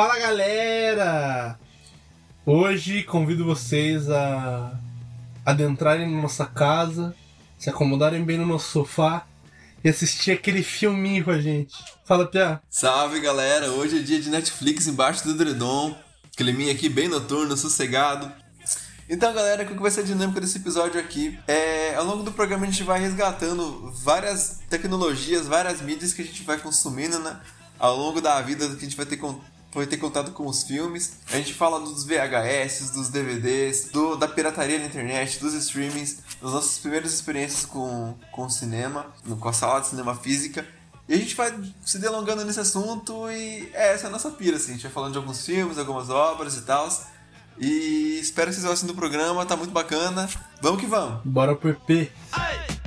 Fala galera! Hoje convido vocês a adentrarem na nossa casa, se acomodarem bem no nosso sofá e assistir aquele filminho com a gente. Fala, Pia. Salve galera! Hoje é dia de Netflix embaixo do Dredon. Climinha aqui bem noturno, sossegado. Então, galera, o que vai ser a dinâmica desse episódio aqui? É, ao longo do programa a gente vai resgatando várias tecnologias, várias mídias que a gente vai consumindo, né? Ao longo da vida que a gente vai ter foi ter contato com os filmes. A gente fala dos VHS, dos DVDs, do, da pirataria na internet, dos streamings, das nossas primeiras experiências com, com o cinema, com a sala de cinema física. E a gente vai se delongando nesse assunto e é, essa é a nossa pira, assim. A gente vai falando de alguns filmes, algumas obras e tal. E espero que vocês gostem do programa, tá muito bacana. Vamos que vamos! Bora pro EP! O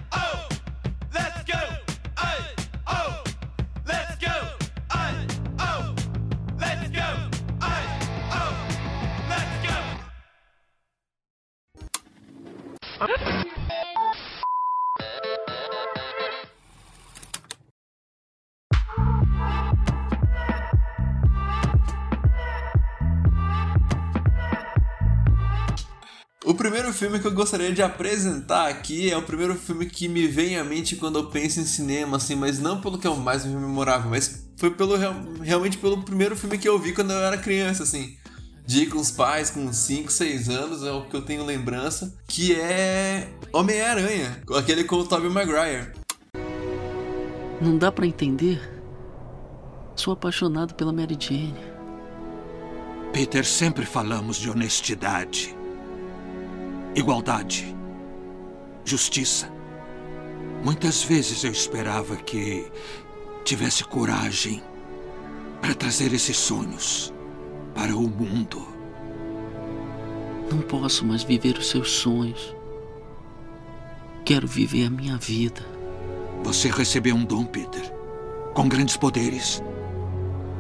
filme que eu gostaria de apresentar aqui é o primeiro filme que me vem à mente quando eu penso em cinema, assim, mas não pelo que é o mais memorável, mas foi pelo realmente pelo primeiro filme que eu vi quando eu era criança, assim. De ir com os pais com 5, 6 anos, é o que eu tenho lembrança, que é Homem-Aranha, aquele com o Tobey Maguire. Não dá para entender. Sou apaixonado pela Mary Jane. Peter, sempre falamos de honestidade igualdade, justiça. Muitas vezes eu esperava que tivesse coragem para trazer esses sonhos para o mundo. Não posso mais viver os seus sonhos. Quero viver a minha vida. Você recebeu um dom, Peter. Com grandes poderes,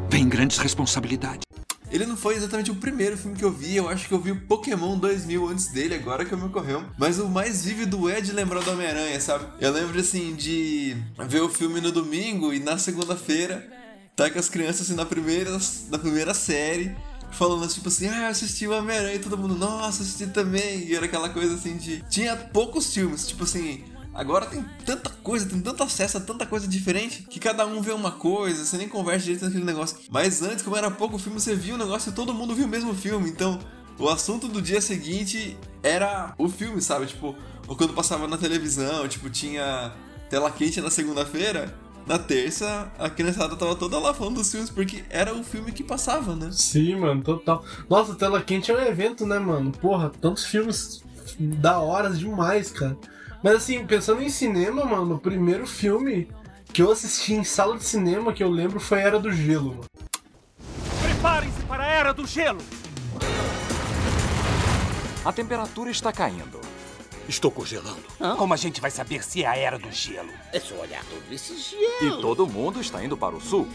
vem grandes responsabilidades. Ele não foi exatamente o primeiro filme que eu vi, eu acho que eu vi o Pokémon 2000 antes dele, agora que me ocorreu. Mas o mais vívido é de lembrar do Homem-Aranha, sabe? Eu lembro, assim, de ver o filme no domingo e na segunda-feira tá com as crianças, assim, na primeira, na primeira série falando tipo assim, ah, assisti o Homem-Aranha e todo mundo, nossa, assisti também. E era aquela coisa assim de. Tinha poucos filmes, tipo assim, Agora tem tanta coisa, tem tanto acesso a tanta coisa diferente que cada um vê uma coisa, você nem conversa direito naquele negócio. Mas antes, como era pouco filme, você via o negócio e todo mundo viu o mesmo filme. Então, o assunto do dia seguinte era o filme, sabe? Tipo, ou quando passava na televisão, tipo, tinha tela quente na segunda-feira. Na terça, a criançada tava toda lá falando dos filmes, porque era o filme que passava, né? Sim, mano, total. Nossa, tela quente é um evento, né, mano? Porra, tantos filmes da horas demais, cara. Mas assim, pensando em cinema, mano, o primeiro filme que eu assisti em sala de cinema que eu lembro foi Era do Gelo, mano. Preparem-se para a Era do Gelo! A temperatura está caindo. Estou congelando. Hã? Como a gente vai saber se é a Era do Gelo? É só olhar todo esse gelo. E todo mundo está indo para o sul.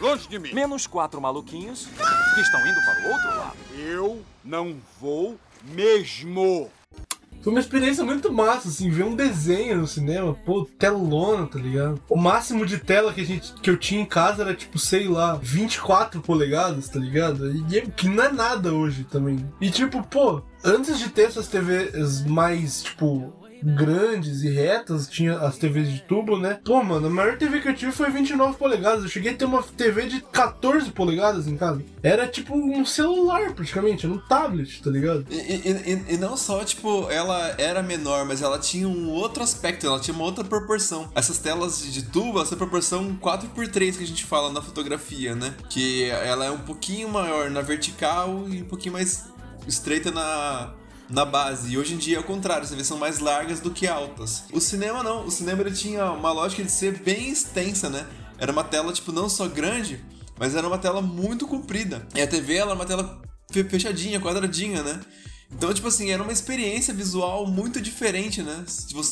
Longe de mim. Menos quatro maluquinhos que estão indo para o outro lado. Eu não vou mesmo. Foi uma experiência muito massa, assim, ver um desenho no cinema, pô, telona, tá ligado? O máximo de tela que, a gente, que eu tinha em casa era, tipo, sei lá, 24 polegadas, tá ligado? E, que não é nada hoje também. E, tipo, pô, antes de ter essas TVs mais, tipo, grandes e retas, tinha as TVs de tubo, né? Pô, mano, a maior TV que eu tive foi 29 polegadas. Eu cheguei a ter uma TV de 14 polegadas em casa. Era tipo um celular, praticamente, era um tablet, tá ligado? E, e, e, não só, tipo, ela era menor, mas ela tinha um outro aspecto, ela tinha uma outra proporção. Essas telas de tubo, essa proporção 4x3 que a gente fala na fotografia, né? Que ela é um pouquinho maior na vertical e um pouquinho mais estreita na na base. E hoje em dia é o contrário, você vê são mais largas do que altas. O cinema não, o cinema ele tinha uma lógica de ser bem extensa, né? Era uma tela tipo não só grande, mas era uma tela muito comprida. E a TV ela era uma tela fechadinha, quadradinha, né? Então, tipo assim, era uma experiência visual muito diferente, né?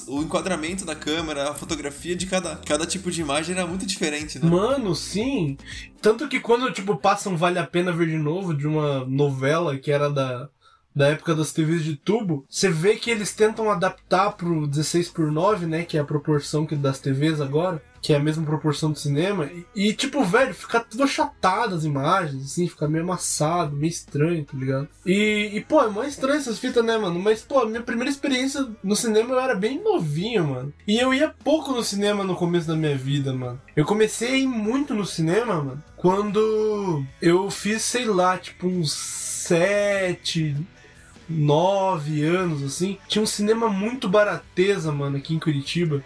O enquadramento da câmera, a fotografia de cada, cada tipo de imagem era muito diferente, né? Mano, sim. Tanto que quando, tipo, passa um Vale a Pena Ver de Novo de uma novela que era da da época das TVs de tubo, você vê que eles tentam adaptar pro 16 por 9, né, que é a proporção que das TVs agora. que é a mesma proporção do cinema. E, e, tipo, velho, fica tudo achatado as imagens, assim, fica meio amassado, meio estranho, tá ligado? E, e pô, é mais estranho essas fitas, né, mano? Mas, pô, minha primeira experiência no cinema eu era bem novinho, mano. E eu ia pouco no cinema no começo da minha vida, mano. Eu comecei a ir muito no cinema, mano, quando eu fiz, sei lá, tipo, uns sete, nove anos, assim. Tinha um cinema muito barateza, mano, aqui em Curitiba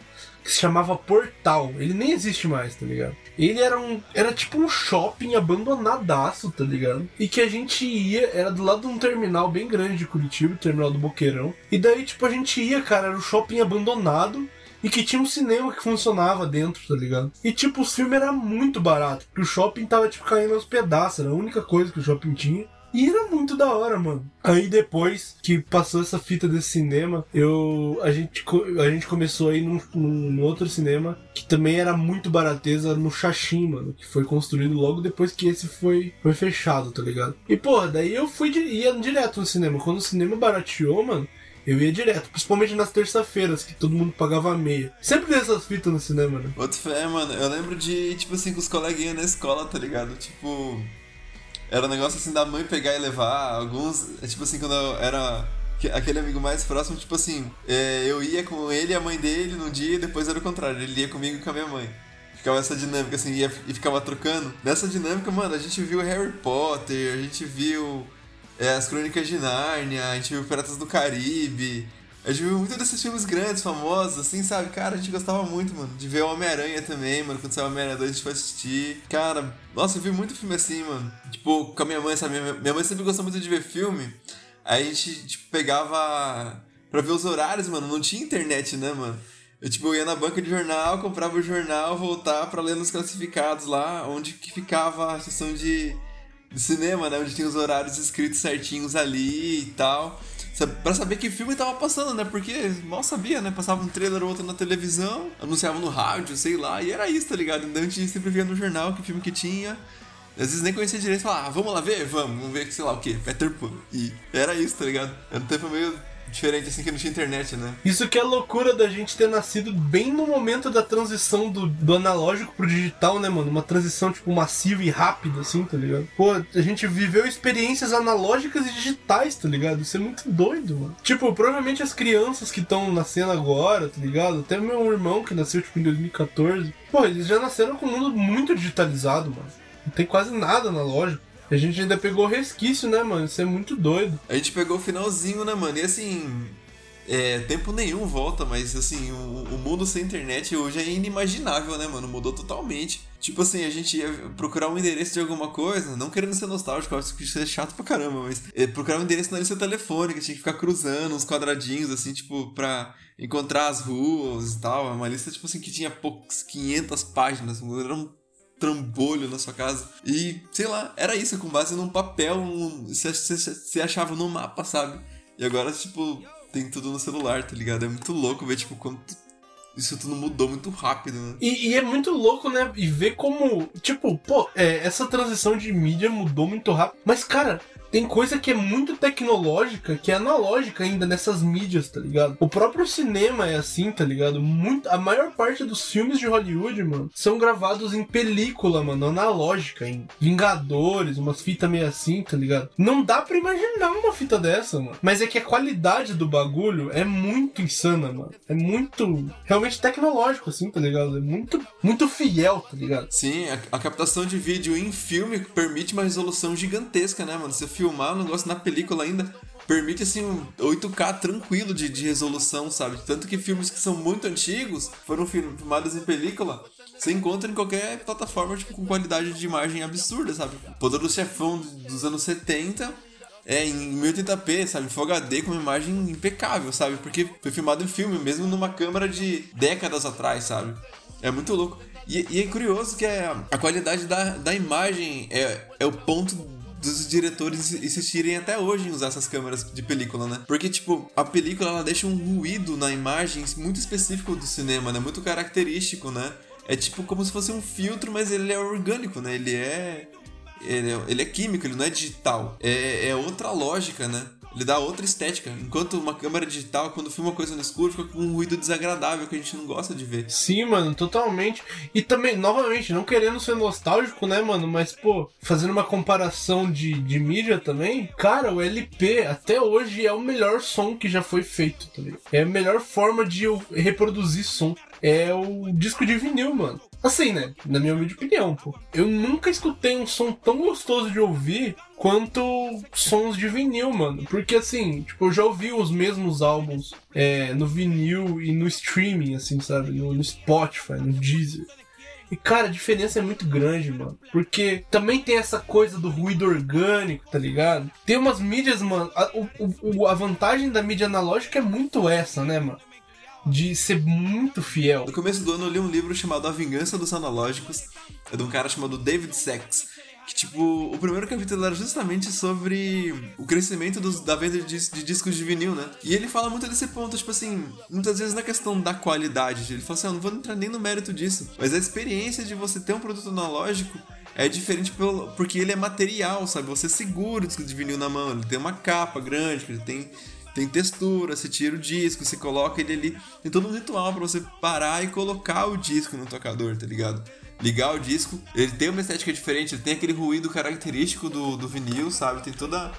que se chamava Portal. Ele nem existe mais, tá ligado? Ele era um. Era tipo um shopping abandonadaço, tá ligado? E que a gente ia, era do lado de um terminal bem grande de Curitiba, o terminal do Boqueirão. E daí, tipo, a gente ia, cara, era um shopping abandonado. E que tinha um cinema que funcionava dentro, tá ligado? E tipo, o filme era muito barato. Porque o shopping tava, tipo, caindo aos pedaços. Era a única coisa que o shopping tinha. E era muito da hora, mano. Aí depois que passou essa fita desse cinema, eu a gente, a gente começou a ir num, num outro cinema que também era muito barateza no Xaxim, mano. Que foi construído logo depois que esse foi, foi fechado, tá ligado? E porra, daí eu fui ia direto no cinema. Quando o cinema barateou, mano, eu ia direto, principalmente nas terça-feiras, que todo mundo pagava meia. Sempre tem essas fitas no cinema, né? Outro fé, mano. Eu lembro de, tipo assim, com os coleguinhas na escola, tá ligado? Tipo, era um negócio assim da mãe pegar e levar. Alguns. é Tipo assim, quando eu era aquele amigo mais próximo, tipo assim, é, eu ia com ele e a mãe dele num dia e depois era o contrário, ele ia comigo e com a minha mãe. Ficava essa dinâmica assim, ia, e ficava trocando. Nessa dinâmica, mano, a gente viu Harry Potter, a gente viu é, as Crônicas de Nárnia, a gente viu Piratas do Caribe, a gente viu muito desses filmes grandes, famosos, assim, sabe? Cara, a gente gostava muito, mano. De ver Homem-Aranha também, mano. Quando saiu Homem-Aranha 2, a gente foi assistir. Cara, nossa, eu vi muito filme assim, mano. Tipo, com a minha mãe, sabe? Minha mãe sempre gostou muito de ver filme. Aí a gente, tipo, pegava pra ver os horários, mano. Não tinha internet, né, mano? Eu, tipo, ia na banca de jornal, comprava o jornal, voltar pra ler nos classificados lá, onde que ficava a sessão de, de cinema, né? Onde tinha os horários escritos certinhos ali e tal para saber que filme tava passando, né? Porque mal sabia, né? Passava um trailer ou outro na televisão, anunciava no rádio, sei lá, e era isso, tá ligado? A gente sempre via no jornal que filme que tinha. Às vezes nem conhecia direito e falava, ah, vamos lá ver? Vamos, vamos ver, sei lá o que, Peter Pan. E era isso, tá ligado? Era um tempo meio diferente assim que não tinha internet, né? Isso que é loucura da gente ter nascido bem no momento da transição do, do analógico pro digital, né, mano? Uma transição, tipo, massiva e rápida, assim, tá ligado? Pô, a gente viveu experiências analógicas e digitais, tá ligado? Isso é muito doido, mano. Tipo, provavelmente as crianças que estão nascendo agora, tá ligado? Até meu irmão que nasceu, tipo, em 2014. Pô, eles já nasceram com um mundo muito digitalizado, mano. Não tem quase nada analógico. A gente ainda pegou resquício, né, mano? Isso é muito doido. A gente pegou o finalzinho, né, mano? E assim. É, tempo nenhum volta, mas assim, o, o, mundo sem internet hoje é inimaginável, né, mano? Mudou totalmente. Tipo assim, a gente ia procurar um endereço de alguma coisa, não querendo ser nostálgico, acho que isso é chato pra caramba, mas é, procurar um endereço na lista telefônica, tinha que ficar cruzando uns quadradinhos, assim, tipo, pra encontrar as ruas e tal. Uma lista, tipo assim, que tinha poucos 500 páginas, era um trambolho na sua casa. E, sei lá, era isso, com base num papel, você achava no mapa, sabe? E agora, tipo, tem tudo no celular, tá ligado? É muito louco ver, tipo, quanto isso tudo mudou muito rápido, né? E, e, é muito louco, né? E ver como, tipo, pô, é, essa transição de mídia mudou muito rápido. Mas, cara, tem coisa que é muito tecnológica, que é analógica ainda nessas mídias, tá ligado? O próprio cinema é assim, tá ligado? Muito, a maior parte dos filmes de Hollywood, mano, são gravados em película, mano, analógica, em Vingadores, umas fitas meio assim, tá ligado? Não dá pra imaginar uma fita dessa, mano. Mas é que a qualidade do bagulho é muito insana, mano. É muito, realmente tecnológico, assim, tá ligado? É muito, muito fiel, tá ligado? Sim, a, a captação de vídeo em filme permite uma resolução gigantesca, né, mano? Você filmar o negócio na película ainda permite assim um 8K tranquilo de, de resolução, sabe? Tanto que filmes que são muito antigos foram filmados em película. Você encontra em qualquer plataforma tipo, com qualidade de imagem absurda, sabe? Poder do Chefão dos anos 70 é em 1080p, sabe? Full HD com uma imagem impecável, sabe? Porque foi filmado em filme, mesmo numa câmera de décadas atrás, sabe? É muito louco. E, e é curioso que é, a qualidade da, da imagem é, é o ponto dos diretores insistirem até hoje em usar essas câmeras de película, né? Porque, tipo, a película ela deixa um ruído na imagem muito específico do cinema, né? Muito característico, né? É tipo como se fosse um filtro, mas ele é orgânico, né? Ele é. Ele é, ele é químico, ele não é digital. É, é outra lógica, né? Ele dá outra estética. Enquanto uma câmera digital, quando filma coisa no escuro, fica com um ruído desagradável que a gente não gosta de ver. Sim, mano, totalmente. E também, novamente, não querendo ser nostálgico, né, mano? Mas, pô, fazendo uma comparação de, de mídia também, cara, o LP até hoje é o melhor som que já foi feito, tá ligado? É a melhor forma de reproduzir som. É o disco de vinil, mano. Assim, né? Na minha humilde opinião, pô. Eu nunca escutei um som tão gostoso de ouvir quanto sons de vinil, mano. Porque assim, tipo, eu já ouvi os mesmos álbuns é, no vinil e no streaming, assim, sabe? No, no Spotify, no Deezer. E, cara, a diferença é muito grande, mano. Porque também tem essa coisa do ruído orgânico, tá ligado? Tem umas mídias, mano. A, o, o, a vantagem da mídia analógica é muito essa, né, mano? De ser muito fiel. No começo do ano eu li um livro chamado A Vingança dos Analógicos, é de um cara chamado David Sachs. Que, tipo, o primeiro capítulo era justamente sobre o crescimento dos, da venda de, de, discos de vinil, né? E ele fala muito desse ponto, tipo assim, muitas vezes na questão da qualidade. Ele fala assim, eu não vou entrar nem no mérito disso, mas a experiência de você ter um produto analógico é diferente pelo, porque ele é material, sabe? Você segura o disco de vinil na mão, ele tem uma capa grande, ele tem tem textura, você tira o disco, você coloca ele ali. Tem todo um ritual para você parar e colocar o disco no tocador, tá ligado? Ligar o disco, ele tem uma estética diferente, ele tem aquele ruído característico do, do vinil, sabe? Tem toda.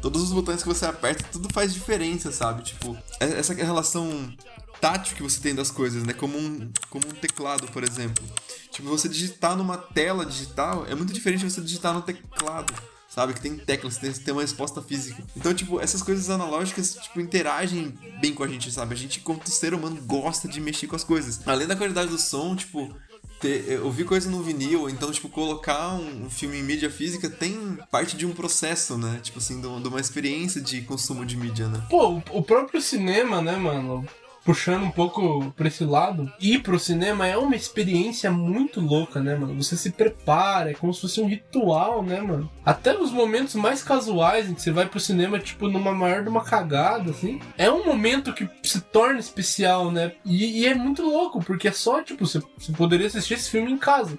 Todos os botões que você aperta, tudo faz diferença, sabe? Tipo, essa relação tátil que você tem das coisas, né? Como um, como um teclado, por exemplo. Tipo, você digitar numa tela digital é muito diferente de você digitar no teclado sabe? Que tem teclas, tem, tem uma resposta física. Então, tipo, essas coisas analógicas, tipo, interagem bem com a gente, sabe? A gente, como ser humano, gosta de mexer com as coisas. Além da qualidade do som, tipo, ter, ouvir coisa no vinil, então, tipo, colocar um, filme em mídia física tem parte de um processo, né? Tipo assim, de uma experiência de consumo de mídia, né? Pô, o próprio cinema, né, mano? Puxando um pouco pra esse lado, ir pro cinema é uma experiência muito louca, né, mano? Você se prepara, é como se fosse um ritual, né, mano? Até nos momentos mais casuais em que você vai pro cinema, tipo, numa maior de uma cagada, assim, é um momento que se torna especial, né? E, e é muito louco, porque é só, tipo, você, você poderia assistir esse filme em casa.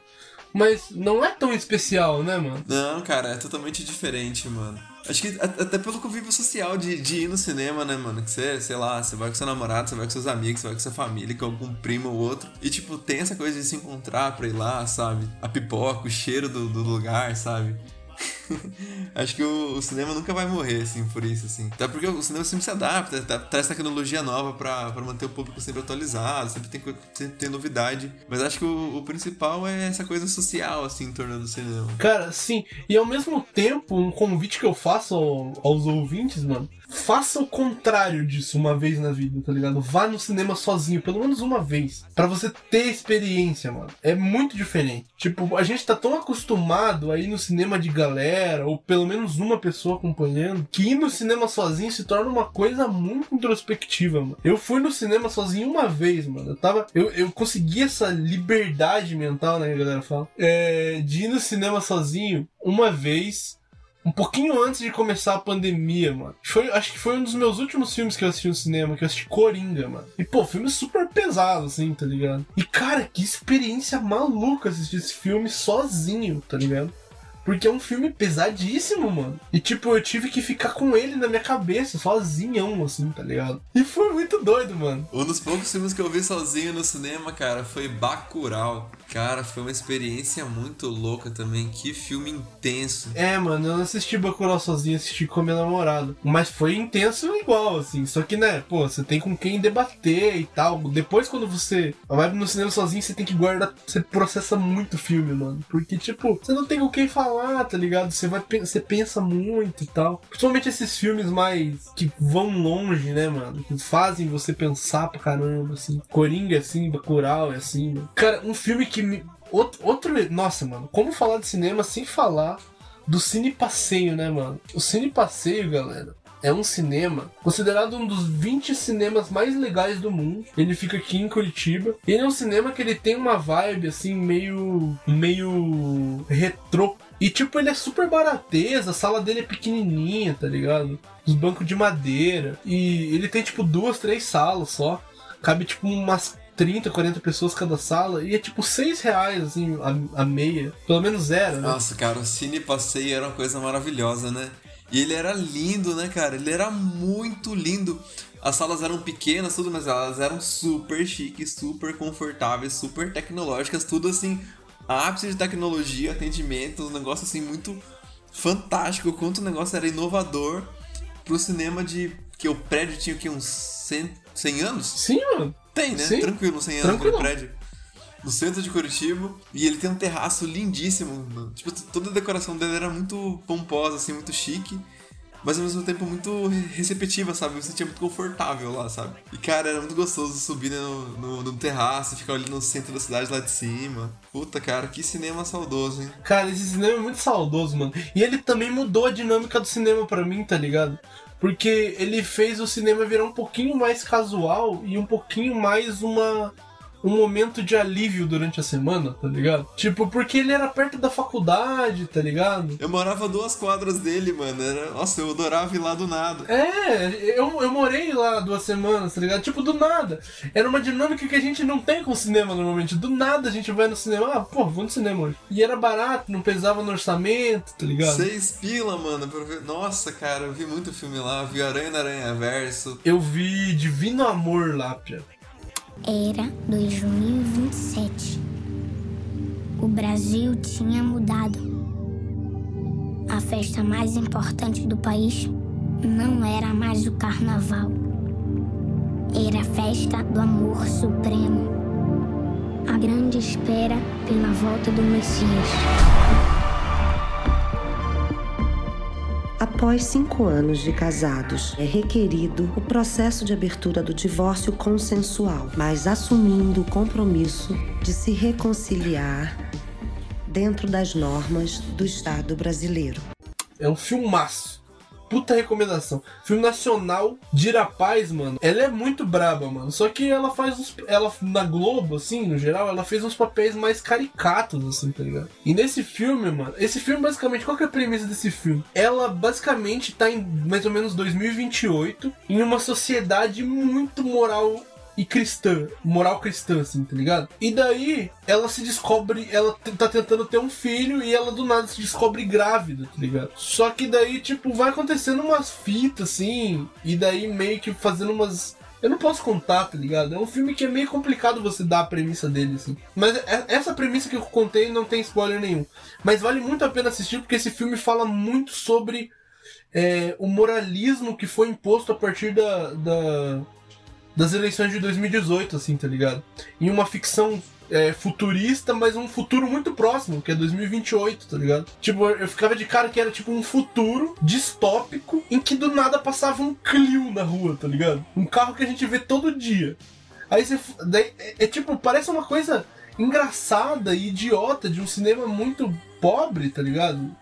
Mas não é tão especial, né, mano? Não, cara, é totalmente diferente, mano. Acho que até pelo convívio social de, de ir no cinema, né, mano? Que você, sei lá, você vai com seu namorado, você vai com seus amigos, você vai com sua família, com algum primo ou outro. E, tipo, tem essa coisa de se encontrar pra ir lá, sabe? A pipoca, o cheiro do, do lugar, sabe? Acho que o, o, cinema nunca vai morrer, assim, por isso, assim. Até porque o cinema sempre se adapta, tá, traz tecnologia nova pra, pra manter o público sempre atualizado, sempre tem, sempre tem novidade. Mas acho que o, o, principal é essa coisa social, assim, em torno do cinema. Cara, sim. E ao mesmo tempo, um convite que eu faço ao, aos ouvintes, mano, faça o contrário disso uma vez na vida, tá ligado? Vá no cinema sozinho, pelo menos uma vez, para você ter experiência, mano. É muito diferente. Tipo, a gente tá tão acostumado a ir no cinema de galera, ou pelo menos uma pessoa acompanhando, que ir no cinema sozinho se torna uma coisa muito introspectiva, mano. Eu fui no cinema sozinho uma vez, mano. Eu tava. Eu, eu consegui essa liberdade mental, né, que a galera fala, é, de ir no cinema sozinho uma vez um pouquinho antes de começar a pandemia, mano. Foi, acho que foi um dos meus últimos filmes que eu assisti no cinema, que eu assisti Coringa, mano. E, pô, filme super pesado, assim, tá ligado? E, cara, que experiência maluca assistir esse filme sozinho, tá ligado? Porque é um filme pesadíssimo, mano. E tipo, eu tive que ficar com ele na minha cabeça, sozinhão, assim, tá ligado? E foi muito doido, mano. Um dos poucos filmes que eu vi sozinho no cinema, cara, foi Bacurau. Cara, foi uma experiência muito louca também. Que filme intenso. É, mano, eu não assisti Bacurau sozinho, assisti com a minha namorada. Mas foi intenso igual, assim. Só que, né, pô, você tem com quem debater e tal. Depois, quando você vai no cinema sozinho, você tem que guardar. Você processa muito filme, mano. Porque, tipo, você não tem com quem falar, tá ligado? Você vai você pensa muito e tal. Principalmente esses filmes mais que vão longe, né, mano? Que fazem você pensar pra caramba, assim. Coringa assim, Bacurau é assim, mano. Cara, um filme que me. Outro, outro. Nossa, mano, como falar de cinema sem falar do Cine Passeio, né, mano? O Cine Passeio, galera, é um cinema considerado um dos 20 cinemas mais legais do mundo. Ele fica aqui em Curitiba. Ele é um cinema que ele tem uma vibe assim meio meio retrô. E tipo, ele é super barateza, a sala dele é pequenininha, tá ligado? Os bancos de madeira. E ele tem tipo duas, três salas só. Cabe tipo umas 30, 40 pessoas cada sala e é tipo 6 reais, assim, a, a meia. Pelo menos era, né? Nossa, cara, o cine passeio era uma coisa maravilhosa, né? E ele era lindo, né, cara? Ele era muito lindo. As salas eram pequenas, tudo, mas elas eram super chiques, super confortáveis, super tecnológicas, tudo assim, ápice de tecnologia, atendimento, um negócio assim muito fantástico. Quanto o negócio era inovador pro cinema de. que o prédio tinha que uns 100, 100 anos? Sim, mano. Tem, né? Sim. Tranquilo, 100 anos aquele prédio. No centro de Curitiba. E ele tem um terraço lindíssimo. Tipo, toda a decoração dele era muito pomposa, assim, muito chique. Mas ao mesmo tempo muito receptiva, sabe? Eu me sentia muito confortável lá, sabe? E cara, era muito gostoso subir no, no, no terraço, ficar ali no centro da cidade lá de cima. Puta, cara, que cinema saudoso, hein? Cara, esse cinema é muito saudoso, mano. E ele também mudou a dinâmica do cinema pra mim, tá ligado? Porque ele fez o cinema virar um pouquinho mais casual e um pouquinho mais uma um momento de alívio durante a semana, tá ligado? Tipo, porque ele era perto da faculdade, tá ligado? Eu morava duas quadras dele, mano. Era... Nossa, eu adorava ir lá do nada. É, eu, eu morei lá duas semanas, tá ligado? Tipo, do nada. Era uma dinâmica que a gente não tem com o cinema normalmente. Do nada a gente vai no cinema, ah, pô, vou no cinema hoje. E era barato, não pesava no orçamento, tá ligado? Seis pila, mano. ver- Nossa, cara, eu vi muito filme lá. Vi Aranha na Aranha Verso. Eu vi Divino Amor lá, Pia. Era 2027. O Brasil tinha mudado. A festa mais importante do país não era mais o carnaval. Era a festa do amor supremo. A grande espera pela volta do Messias. Após cinco anos de casados, é requerido o processo de abertura do divórcio consensual, mas assumindo o compromisso de se reconciliar dentro das normas do Estado brasileiro. É um filmaço. Puta recomendação. Filme nacional de Irapaz, mano. Ela é muito braba, mano. Só que ela faz uns. Ela, na Globo, assim, no geral, ela fez uns papéis mais caricatos, assim, tá ligado? E nesse filme, mano. Esse filme, basicamente, qual que é a premissa desse filme? Ela, basicamente, tá em mais ou menos 2028, em uma sociedade muito moral e cristã, moral cristã, assim, tá ligado? E daí ela se descobre, ela tá tentando ter um filho e ela do nada se descobre grávida, tá ligado? Só que daí, tipo, vai acontecendo umas fitas, assim, e daí meio que fazendo umas. Eu não posso contar, tá ligado? É um filme que é meio complicado você dar a premissa dele, assim. Mas é- essa premissa que eu contei não tem spoiler nenhum. Mas vale muito a pena assistir porque esse filme fala muito sobre é, o moralismo que foi imposto a partir da, da- das eleições de 2018, assim, tá ligado? Em uma ficção é, futurista, mas um futuro muito próximo, que é 2028, tá ligado? Tipo, eu ficava de cara que era tipo um futuro distópico em que do nada passava um Clio na rua, tá ligado? Um carro que a gente vê todo dia. Aí você. daí, é, é tipo, parece uma coisa engraçada e idiota de um cinema muito pobre, tá ligado?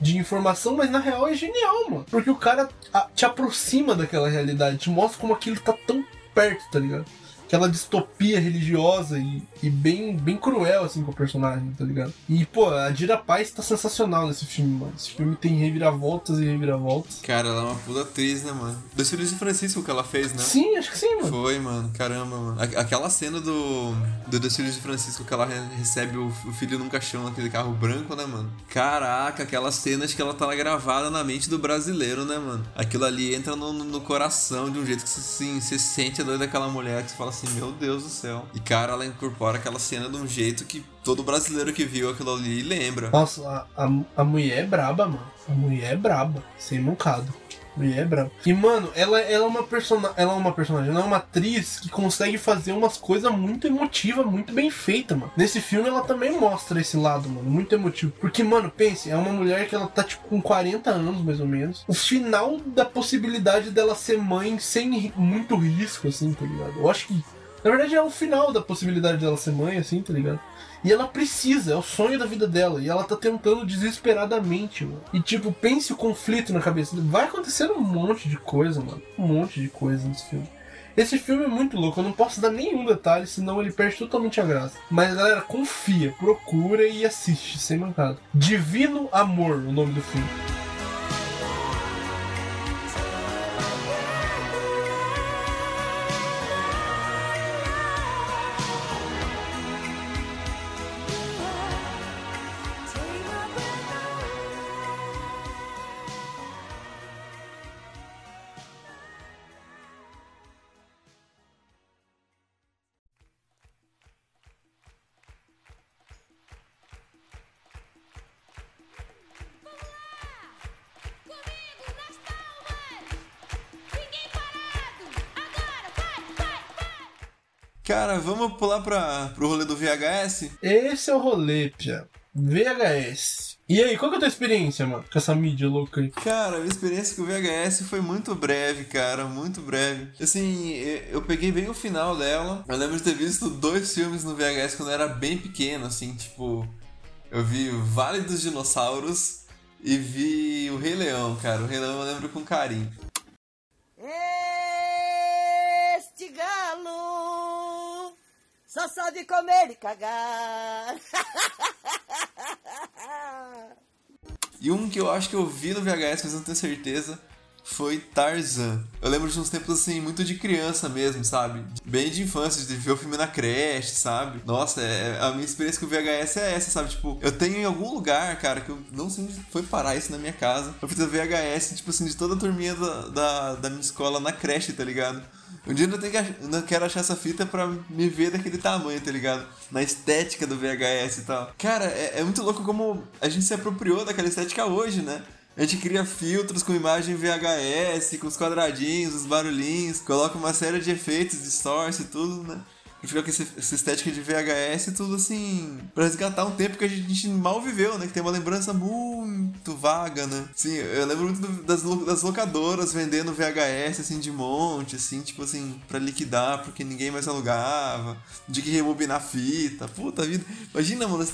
de informação, mas na real é genial, mano. Porque o cara te aproxima daquela realidade, te mostra como aquilo tá tão perto, tá ligado? Aquela distopia religiosa e, e bem, bem cruel, assim, com o personagem, tá ligado? E, pô, a Dira Paz tá sensacional nesse filme, mano. Esse filme tem reviravoltas e reviravoltas. Cara, ela é uma puta atriz, né, mano? Dois filhos de Francisco que ela fez, né? Sim, acho que sim, mano. Foi, mano. Caramba, mano. Aquela cena do, do Dois Filhos de Francisco que ela re- recebe o, o filho num caixão naquele carro branco, né, mano? Caraca, aquela cena acho que ela tá gravada na mente do brasileiro, né, mano? Aquilo ali entra no, no- coração de um jeito que assim, você sente a dor daquela mulher que você fala assim, meu Deus do céu. E, cara, ela incorpora aquela cena de um jeito que todo brasileiro que viu aquilo ali lembra. Nossa, a, a, a mulher é braba, mano. A mulher é braba, sem mancado. Mulher é braba. E, mano, ela, ela é uma personagem. Ela é uma personagem, ela é uma atriz que consegue fazer umas coisas muito emotivas, muito bem feitas, mano. Nesse filme ela também mostra esse lado, mano, muito emotivo. Porque, mano, pense, é uma mulher que ela tá, tipo, com 40 anos, mais ou menos. O final da possibilidade dela ser mãe sem muito risco, assim, tá ligado? Eu acho que. Na verdade, é o final da possibilidade dela ser mãe, assim, tá ligado? E ela precisa, é o sonho da vida dela. E ela tá tentando desesperadamente, mano. E tipo, pense o conflito na cabeça. Vai acontecer um monte de coisa, mano. Um monte de coisa nesse filme. Esse filme é muito louco, eu não posso dar nenhum detalhe, senão ele perde totalmente a graça. Mas galera, confia, procura e assiste, sem mancada. Divino Amor, o nome do filme. Cara, vamos pular pra, pro rolê do VHS? Esse é o rolê, Pia. VHS. E aí, qual que é a tua experiência, mano, com essa mídia louca aí? Cara, a minha experiência com o VHS foi muito breve, cara, muito breve. Assim, eu peguei bem o final dela. Eu lembro de ter visto dois filmes no VHS quando eu era bem pequeno, assim, tipo. Eu vi Vale dos Dinossauros e vi o Rei Leão, cara. O Rei Leão eu lembro com carinho. Só sabe comer e cagar. E um que eu acho que eu vi no VHS, mas não tenho certeza, foi Tarzan. Eu lembro de uns tempos assim, muito de criança mesmo, sabe? Bem de infância, de ver o filme na creche, sabe? Nossa, é, a minha experiência com o VHS é essa, sabe? Tipo, eu tenho em algum lugar, cara, que eu não sei onde foi parar isso na minha casa. Eu fiz a VHS, tipo assim, de toda a turminha da, da, da minha escola na creche, tá ligado? Um dia eu tenho que, eu quero achar essa fita pra me ver daquele tamanho, tá ligado? Na estética do VHS e tal. Cara, é, é muito louco como a gente se apropriou daquela estética hoje, né? A gente cria filtros com imagem VHS, com os quadradinhos, os barulhinhos, coloca uma série de efeitos, distorce e tudo, né? E fica com essa estética de VHS e tudo assim, pra resgatar um tempo que a gente mal viveu, né? Que tem uma lembrança muito vaga, né? Sim, eu lembro muito das, das locadoras vendendo VHS, assim, de monte, assim, tipo assim, pra liquidar, porque ninguém mais alugava, de que rebobinar fita, puta vida. Imagina, mano,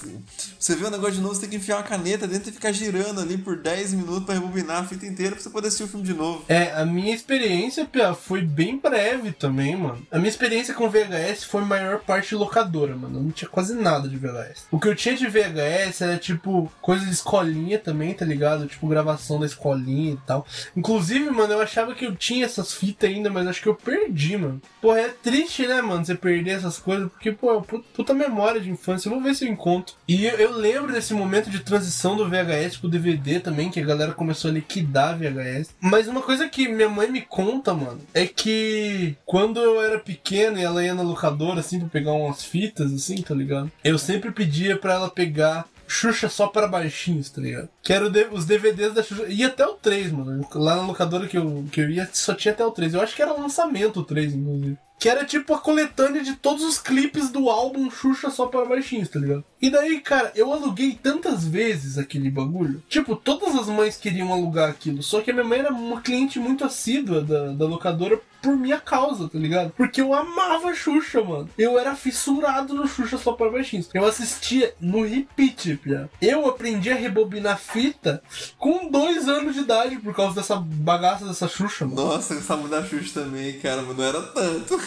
você vê um negócio de novo, você tem que enfiar uma caneta dentro e ficar girando ali por 10 minutos pra rebobinar a fita inteira pra você poder assistir o filme de novo. É, a minha experiência, Pia, foi bem breve também, mano. A minha experiência com VHS foi maior parte locadora, mano. Eu não tinha quase nada de VHS. O que eu tinha de VHS era tipo coisa de escolinha também, tá ligado? Tipo gravação da escolinha e tal. Inclusive, mano, eu achava que eu tinha essas fitas ainda, mas acho que eu perdi, mano. Porra, é triste, né, mano, você perder essas coisas, porque, pô, puta memória de infância. Eu vou ver se eu encontro. E eu, eu lembro desse momento de transição do VHS pro DVD também, que a galera começou a liquidar VHS. Mas uma coisa que minha mãe me conta, mano, é que quando eu era pequeno e ela ia na locadora, assim, pra pegar umas fitas, assim, tá ligado? Eu sempre pedia pra ela pegar Xuxa só para baixinhos, tá ligado? Que era os DVDs da Xuxa. Ia até o 3, mano. Lá na locadora que eu, que eu ia, só tinha até o 3. Eu acho que era lançamento o 3, inclusive. Que era tipo a coletânea de todos os clipes do álbum Xuxa só para baixinhos, tá ligado? E daí, cara, eu aluguei tantas vezes aquele bagulho. Tipo, todas as mães queriam alugar aquilo. Só que a minha mãe era uma cliente muito assídua da, da locadora por minha causa, tá ligado? Porque eu amava Xuxa, mano. Eu era fissurado no Xuxa só para baixinhos. Eu assistia no repeat, pia. Eu aprendi a rebobinar fita com dois anos de idade por causa dessa bagaça dessa Xuxa, mano. Nossa, essa da Xuxa também, cara, mas não era tanto.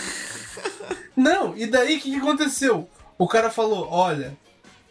Não, e daí o que, que aconteceu? O cara falou: olha,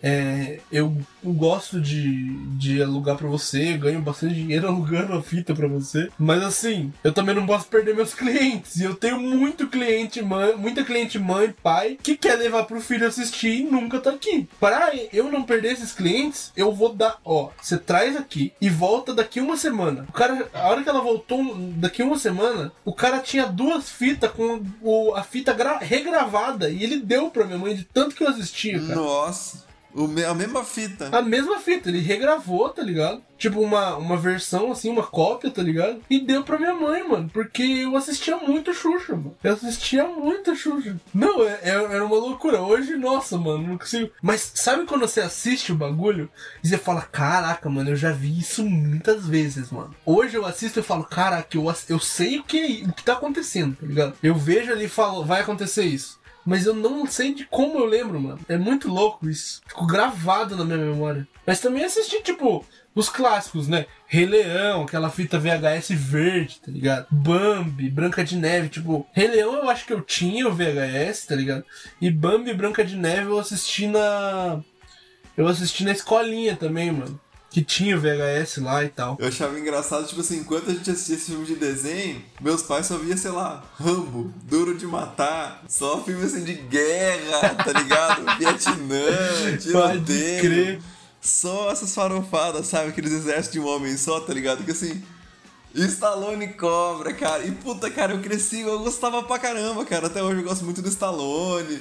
é, eu, eu, gosto de, de alugar para você, eu ganho bastante dinheiro alugando a fita para você, mas assim, eu também não posso perder meus clientes. E eu tenho muito cliente mãe, muita cliente mãe, pai, que quer levar pro filho assistir e nunca tá aqui. Para eu não perder esses clientes, eu vou dar, ó, você traz aqui e volta daqui uma semana. O cara, a hora que ela voltou daqui uma semana, o cara tinha duas fitas com o, a fita regravada e ele deu pra minha mãe de tanto que eu assistia, cara. Nossa. Me, a mesma fita. A mesma fita, ele regravou, tá ligado? Tipo, uma, uma versão, assim, uma cópia, tá ligado? E deu pra minha mãe, mano. Porque eu assistia muito Xuxa, mano. Eu assistia muito Xuxa. Não, é, é, era uma loucura. Hoje, nossa, mano, não consigo. Mas sabe quando você assiste o bagulho e você fala, caraca, mano, eu já vi isso muitas vezes, mano. Hoje eu assisto e falo, caraca, eu, eu sei o que, o que tá acontecendo, tá ligado? Eu vejo ali e falo, vai acontecer isso mas eu não sei de como eu lembro, mano. É muito louco isso. Ficou gravado na minha memória. Mas também assisti, tipo, os clássicos, né? Rei Leão, aquela fita VHS verde, tá ligado? Bambi, Branca de Neve, tipo, Rei Leão eu acho que eu tinha o VHS, tá ligado? E Bambi Branca de Neve eu assisti na. Eu assisti na escolinha também, mano que tinha o VHS lá e tal. Eu achava engraçado, tipo assim, enquanto a gente assistia esse filme de desenho, meus pais só via, sei lá, Rambo, Duro de Matar, só filme assim de guerra, tá ligado? Vietnã, tiroteio. Só essas farofadas, sabe? Aqueles exércitos de um homem só, tá ligado? Que assim. Stallone cobra, cara. E puta, cara, eu cresci, eu gostava pra caramba, cara. Até hoje eu gosto muito do Stallone.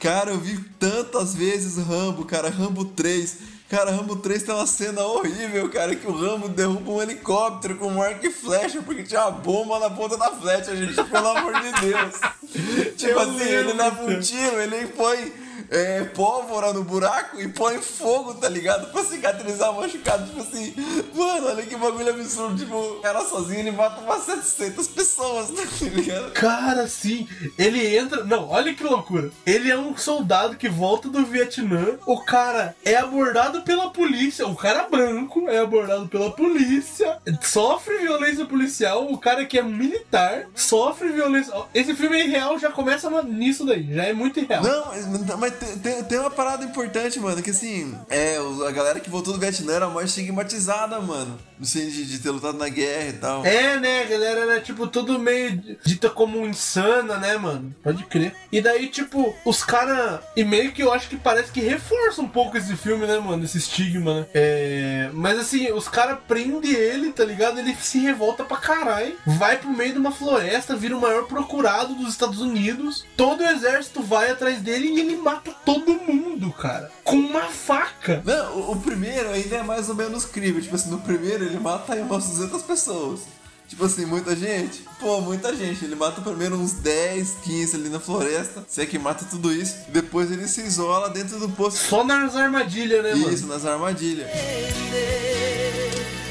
Cara, eu vi tantas vezes Rambo, cara, Rambo 3. Cara, Rambo 3 tem uma cena horrível, cara, que o Rambo derruba um helicóptero com um arco e flecha porque tinha uma bomba na ponta da flecha, gente, pelo amor de Deus. tipo assim, ele leva um tiro, ele põe é, pólvora no buraco e põe fogo, tá ligado? Pra cicatrizar machucado. Tipo assim, mano, olha que bagulho absurdo. Tipo, o cara sozinho ele mata umas 700 pessoas, tá ligado? Cara, sim, ele entra. Não, olha que loucura. Ele é um soldado que volta do Vietnã. O cara é abordado pela polícia. O cara branco é abordado pela polícia. Sofre violência policial. O cara que é militar sofre violência. Esse filme é irreal, já começa nisso daí. Já é muito irreal. Não, mas tem, tem, uma parada importante, mano, que assim, é, a galera que voltou do Vietnã era mais estigmatizada, mano. Assim, de, de ter lutado na guerra e tal. É, né, a galera era, tipo, tudo meio dita como insana, né, mano? Pode crer. E daí, tipo, os caras. E meio que eu acho que parece que reforça um pouco esse filme, né, mano? Esse estigma, né? É. Mas assim, os caras prendem ele, tá ligado? Ele se revolta pra caralho. Vai pro meio de uma floresta, vira o maior procurado dos Estados Unidos. Todo o exército vai atrás dele e ele mata todo mundo, cara. Com uma faca. Não, o, o primeiro ainda é mais ou menos crível. Tipo assim, no primeiro ele mata aí umas 200 pessoas. Tipo assim, muita gente? Pô, muita gente. Ele mata primeiro uns 10, 15 ali na floresta. Se é que mata tudo isso. E depois ele se isola dentro do posto. Só nas armadilhas, né, mano? Isso, nas armadilhas.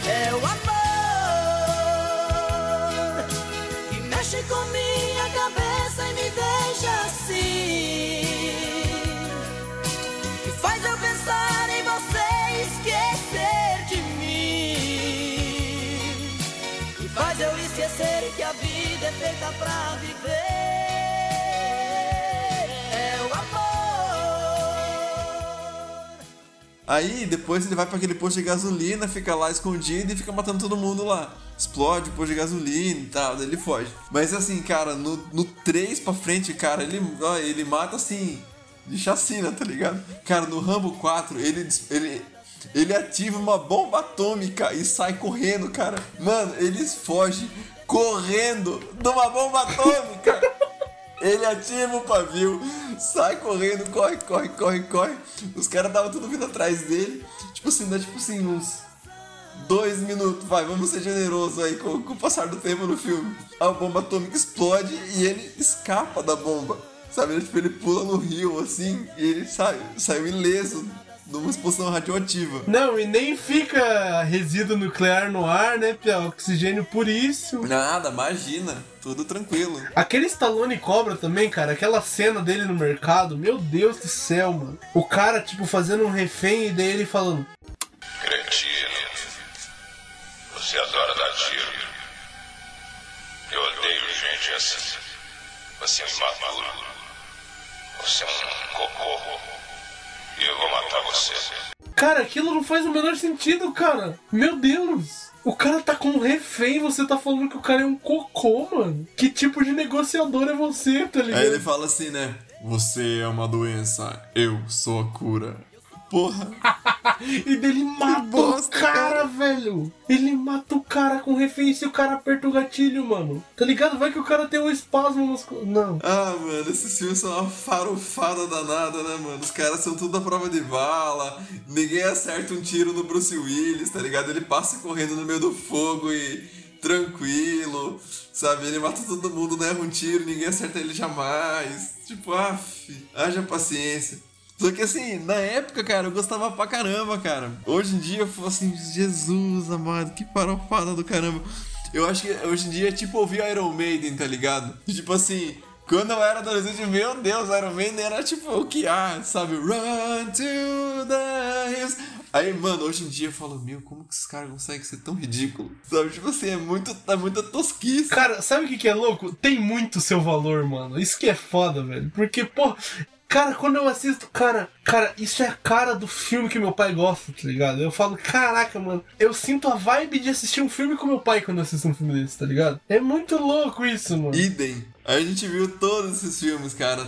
É o amor que mexe com vida é feita pra viver. É o amor. Aí depois ele vai pra aquele posto de gasolina, fica lá escondido e fica matando todo mundo lá. Explode o posto de gasolina e tal, ele foge. Mas assim, cara, no, no 3 pra frente, cara, ele, ó, ele mata assim, de chacina, tá ligado? Cara, no Rambo 4, ele, ele, ele ativa uma bomba atômica e sai correndo, cara. Mano, eles fogem correndo de uma bomba atômica. Ele ativa o pavio, sai correndo, corre, corre, corre, corre. Os caras estavam tudo vindo atrás dele. Tipo assim, dá tipo assim, uns dois minutos, vai, vamos ser generosos aí com, com o passar do tempo no filme. A bomba atômica explode e ele escapa da bomba. Sabe? Ele, tipo, ele pula no rio assim e ele sai, saiu ileso numa explosão radioativa. Não, e nem fica resíduo nuclear no ar, né, Pia? Oxigênio puríssimo. Nada, imagina, tudo tranquilo. Aquele Stallone Cobra também, cara, aquela cena dele no mercado, meu Deus do céu, mano. O cara, tipo, fazendo um refém e daí ele falando: Cretino. Você adora dar tiro. Eu odeio gente assim. Você é um imaturo. Você é um cocô. E eu vou matar você. Cara, aquilo não faz o menor sentido, cara. Meu Deus. O cara tá com um refém, você tá falando que o cara é um cocô, mano. Que tipo de negociador é você, tá ligado? Aí ele fala assim, né? Você é uma doença, eu sou a cura. Porra. e dele mata o cara, velho. Ele mata o cara com refém se o cara aperta o gatilho, mano. Tá ligado? Vai que o cara tem um espasmo muscular. Não. Ah, mano, esses filmes são uma farofada danada, né, mano? Os caras são tudo à prova de bala, ninguém acerta um tiro no Bruce Willis, tá ligado? Ele passa correndo no meio do fogo e tranquilo, sabe? Ele mata todo mundo, não erra um tiro, ninguém acerta ele jamais. Tipo, af, haja paciência. Só que assim, na época, cara, eu gostava pra caramba, cara. Hoje em dia eu falo assim, Jesus amado, que farofada do caramba. Eu acho que hoje em dia é tipo ouvir Iron Maiden, tá ligado? Tipo assim, quando eu era adolescente, meu Deus, Iron Maiden era tipo o que há, sabe? Run to the hills. Aí, mano, hoje em dia eu falo, meu, como que esses caras conseguem ser tão ridículos? Sabe? Tipo assim, é muito, é muita tosquice. Cara, sabe o que, que é louco? Tem muito seu valor, mano. Isso que é foda, velho. Porque, pô. Cara, quando eu assisto, cara, cara, isso é a cara do filme que meu pai gosta, tá ligado? Eu falo, caraca, mano, eu sinto a vibe de assistir um filme com meu pai quando eu assisto um filme desse, tá ligado? É muito louco isso, mano. Idem. A gente viu todos esses filmes, cara.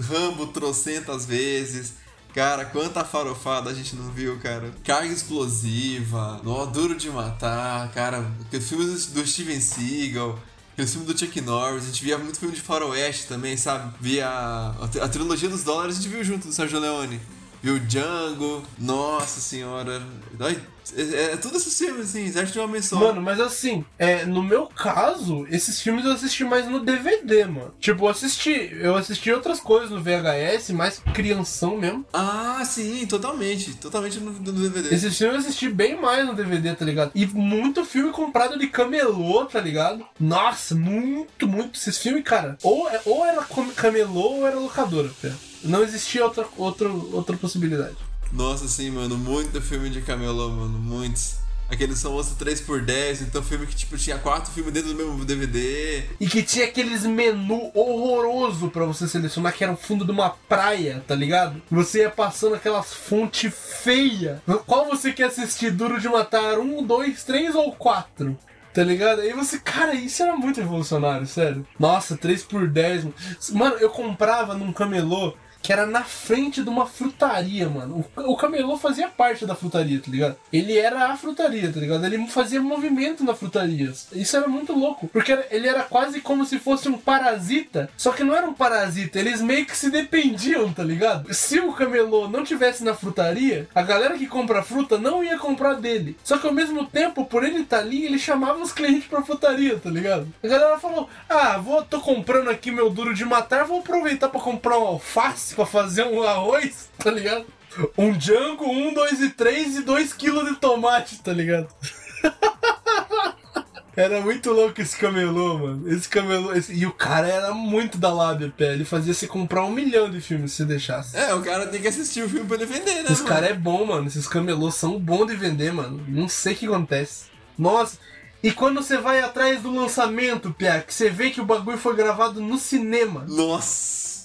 Rambo trocentas vezes. Cara, quanta farofada a gente não viu, cara. Carga explosiva, nó duro de matar, cara. Filmes do Steven Seagal. Aquele filme do Chuck Norris, a gente via muito filme de faroeste também, sabe? Via a, a trilogia dos dólares, a gente viu junto do Sérgio Leone. Viu o Django. Nossa senhora. Ai, é, é tudo esses filmes, assim, certo de uma só. Mano, mas assim, é, no meu caso, esses filmes eu assisti mais no DVD, mano. Tipo, eu assisti, eu assisti outras coisas no VHS, mais crianção mesmo. Ah, sim, totalmente. Totalmente no, no DVD. Esses filmes eu assisti bem mais no DVD, tá ligado? E muito filme comprado de camelô, tá ligado? Nossa, muito, muito. Esses filmes, cara, ou, é- ou era camelô ou era locadora, pé. Não existia outra, outra, outra possibilidade. Nossa, sim, mano, muito filme de camelô, mano, muitos. Aqueles famosos 3x10, então filme que tipo tinha quatro filmes dentro do mesmo DVD. E que tinha aqueles menu horroroso pra você selecionar, que era o fundo de uma praia, tá ligado? Você ia passando aquelas fontes feias. Qual você quer assistir? Duro de Matar? Um, dois, três ou quatro? Tá ligado? Aí você, cara, isso era muito revolucionário, sério. Nossa, 3 por 10 mano. Mano, eu comprava num camelô que era na frente de uma frutaria, mano. O, o camelô fazia parte da frutaria, tá ligado? Ele era a frutaria, tá ligado? Ele fazia movimento na frutaria. Isso era muito louco. Porque era- ele era quase como se fosse um parasita. Só que não era um parasita, eles meio que se dependiam, tá ligado? Se o camelô não tivesse na frutaria, a galera que compra fruta não ia comprar dele. Só que ao mesmo tempo, por ele estar ali, ele chamava os clientes pra frutaria, tá ligado? A galera falou: Ah, vou, tô comprando aqui meu duro de matar, vou aproveitar pra comprar um alface pra fazer um arroz, tá ligado? Um Django, um, dois e três e dois quilos de tomate, tá ligado? Era muito louco esse camelô, mano. Esse camelô. esse- E o cara era muito da lábia, pé. Ele fazia você comprar um milhão de filmes se deixasse. É, o cara tem que assistir o filme pra ele vender, né? Esse mano? cara é bom, mano. Esses camelôs são bons de vender, mano. Não sei o que acontece. Nossa. E quando você vai atrás do lançamento, Pia, que você vê que o bagulho foi gravado no cinema. Nossa.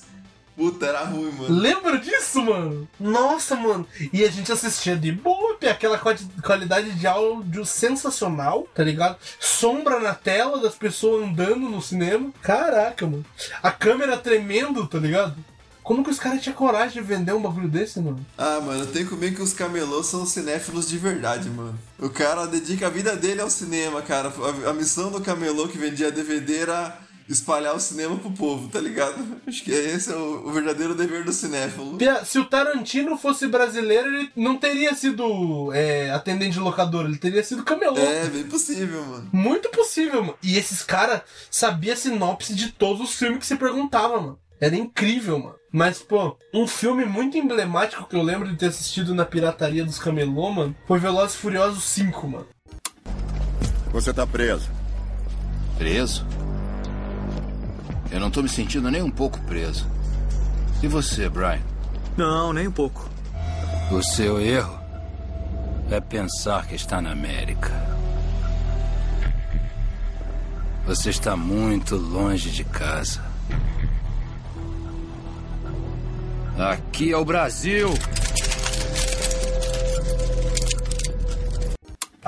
Puta, era ruim, mano. Lembra disso, mano? Nossa, mano. E a gente assistia de boa, aquela quali- qualidade de áudio sensacional, tá ligado? Sombra na tela das pessoas andando no cinema. Caraca, mano. A câmera tremendo, tá ligado? Como que os caras tinham coragem de vender um bagulho desse, mano? Ah, mano, tem comigo que os camelôs são cinéfilos de verdade, mano. O cara dedica a vida dele ao cinema, cara. A, a missão do camelô que vendia DVD era espalhar o cinema pro povo, tá ligado? Acho que esse é o, o verdadeiro dever do cinéfilo. Pia, Se o Tarantino fosse brasileiro, ele não teria sido é, atendente de locadora, ele teria sido camelô. É, bem possível, mano. Muito possível, mano. E esses caras sabiam a sinopse de todos os filmes que você perguntava, mano. Era incrível, mano. Mas, pô, um filme muito emblemático que eu lembro de ter assistido na pirataria dos camelô, mano, foi Velozes e Furiosos 5, mano. Você tá preso. Preso? Eu não tô me sentindo nem um pouco preso. E você, Brian? Não, nem um pouco. O seu erro é pensar que está na América. Você está muito longe de casa. Aqui é o Brasil.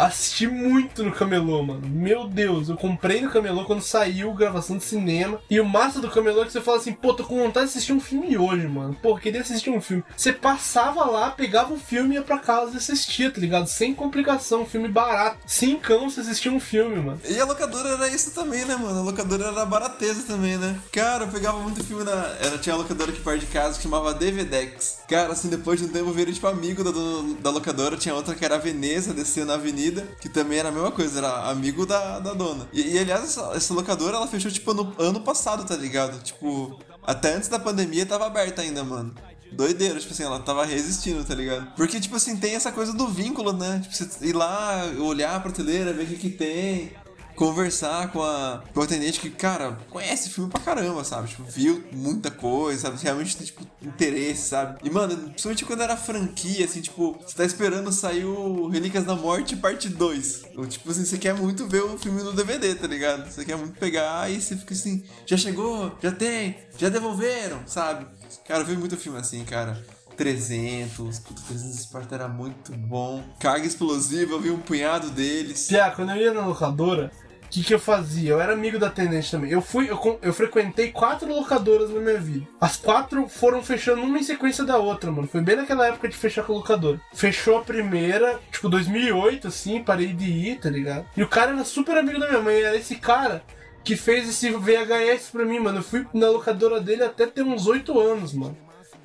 Assisti muito no camelô, mano. Meu Deus, eu comprei no camelô quando saiu gravação de cinema. E o massa do camelô é que você fala assim, pô, tô com vontade de assistir um filme hoje, mano. Pô, queria assistir um filme. Você passava lá, pegava o filme e ia pra casa e assistia, tá ligado? Sem complicação, filme barato. Cincão você assistia um filme, mano. E a locadora era isso também, né, mano? A locadora era barateza também, né? Cara, eu pegava muito filme na. Era, tinha uma locadora aqui perto de casa que chamava DVDex. Cara, assim, depois de um tempo virei tipo amigo da, da locadora. Tinha outra que era a Veneza, descia na avenida, que também era a mesma coisa, era amigo da, da dona. E, e, aliás, essa, essa locadora ela fechou tipo ano, ano passado, tá ligado? Tipo, até antes da pandemia tava aberta ainda, mano. Doideira, tipo assim, ela tava resistindo, tá ligado? Porque, tipo assim, tem essa coisa do vínculo, né? Tipo, você ir lá, olhar a prateleira, ver o que que tem, conversar com a, com a atendente que, cara, conhece filme pra caramba, sabe? Tipo, viu muita coisa, sabe? Realmente tem, tipo, interesse, sabe? E, mano, principalmente quando era franquia, assim, tipo, você tá esperando sair o Relíquias da Morte parte 2. Ou, tipo assim, você quer muito ver o filme no DVD, tá ligado? Você quer muito pegar e você fica assim, já chegou? Já tem? Já devolveram? Sabe? Cara, eu vi muito filme assim, cara. 300, puta, 300 Esparta era muito bom. Carga explosiva, eu vi um punhado deles. Pia, quando eu ia na locadora, que, que eu fazia? Eu era amigo da atendente também. Eu fui, eu, eu frequentei quatro locadoras na minha vida. As quatro foram fechando uma em sequência da outra, mano. Foi bem naquela época de fechar com a locadora. Fechou a primeira, tipo 2008, assim, parei de ir, tá ligado? E o cara era super amigo da minha mãe. Era esse cara que fez esse VHS pra mim, mano. Eu fui na locadora dele até ter uns oito anos, mano.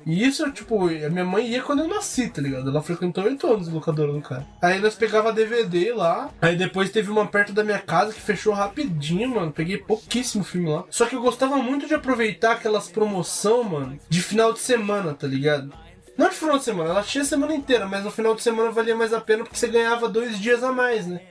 E isso, tipo, a minha mãe ia quando eu nasci, tá ligado? Ela frequentou oito anos de locadora do cara. Aí nós pegava DVD lá. Aí depois teve uma perto da minha casa que fechou rapidinho, mano. Peguei pouquíssimo filme lá. Só que eu gostava muito de aproveitar aquelas promoção, mano, de final de semana, tá ligado? Não de final de semana, ela tinha a semana inteira, mas no final de semana valia mais a pena porque você ganhava dois dias a mais, né?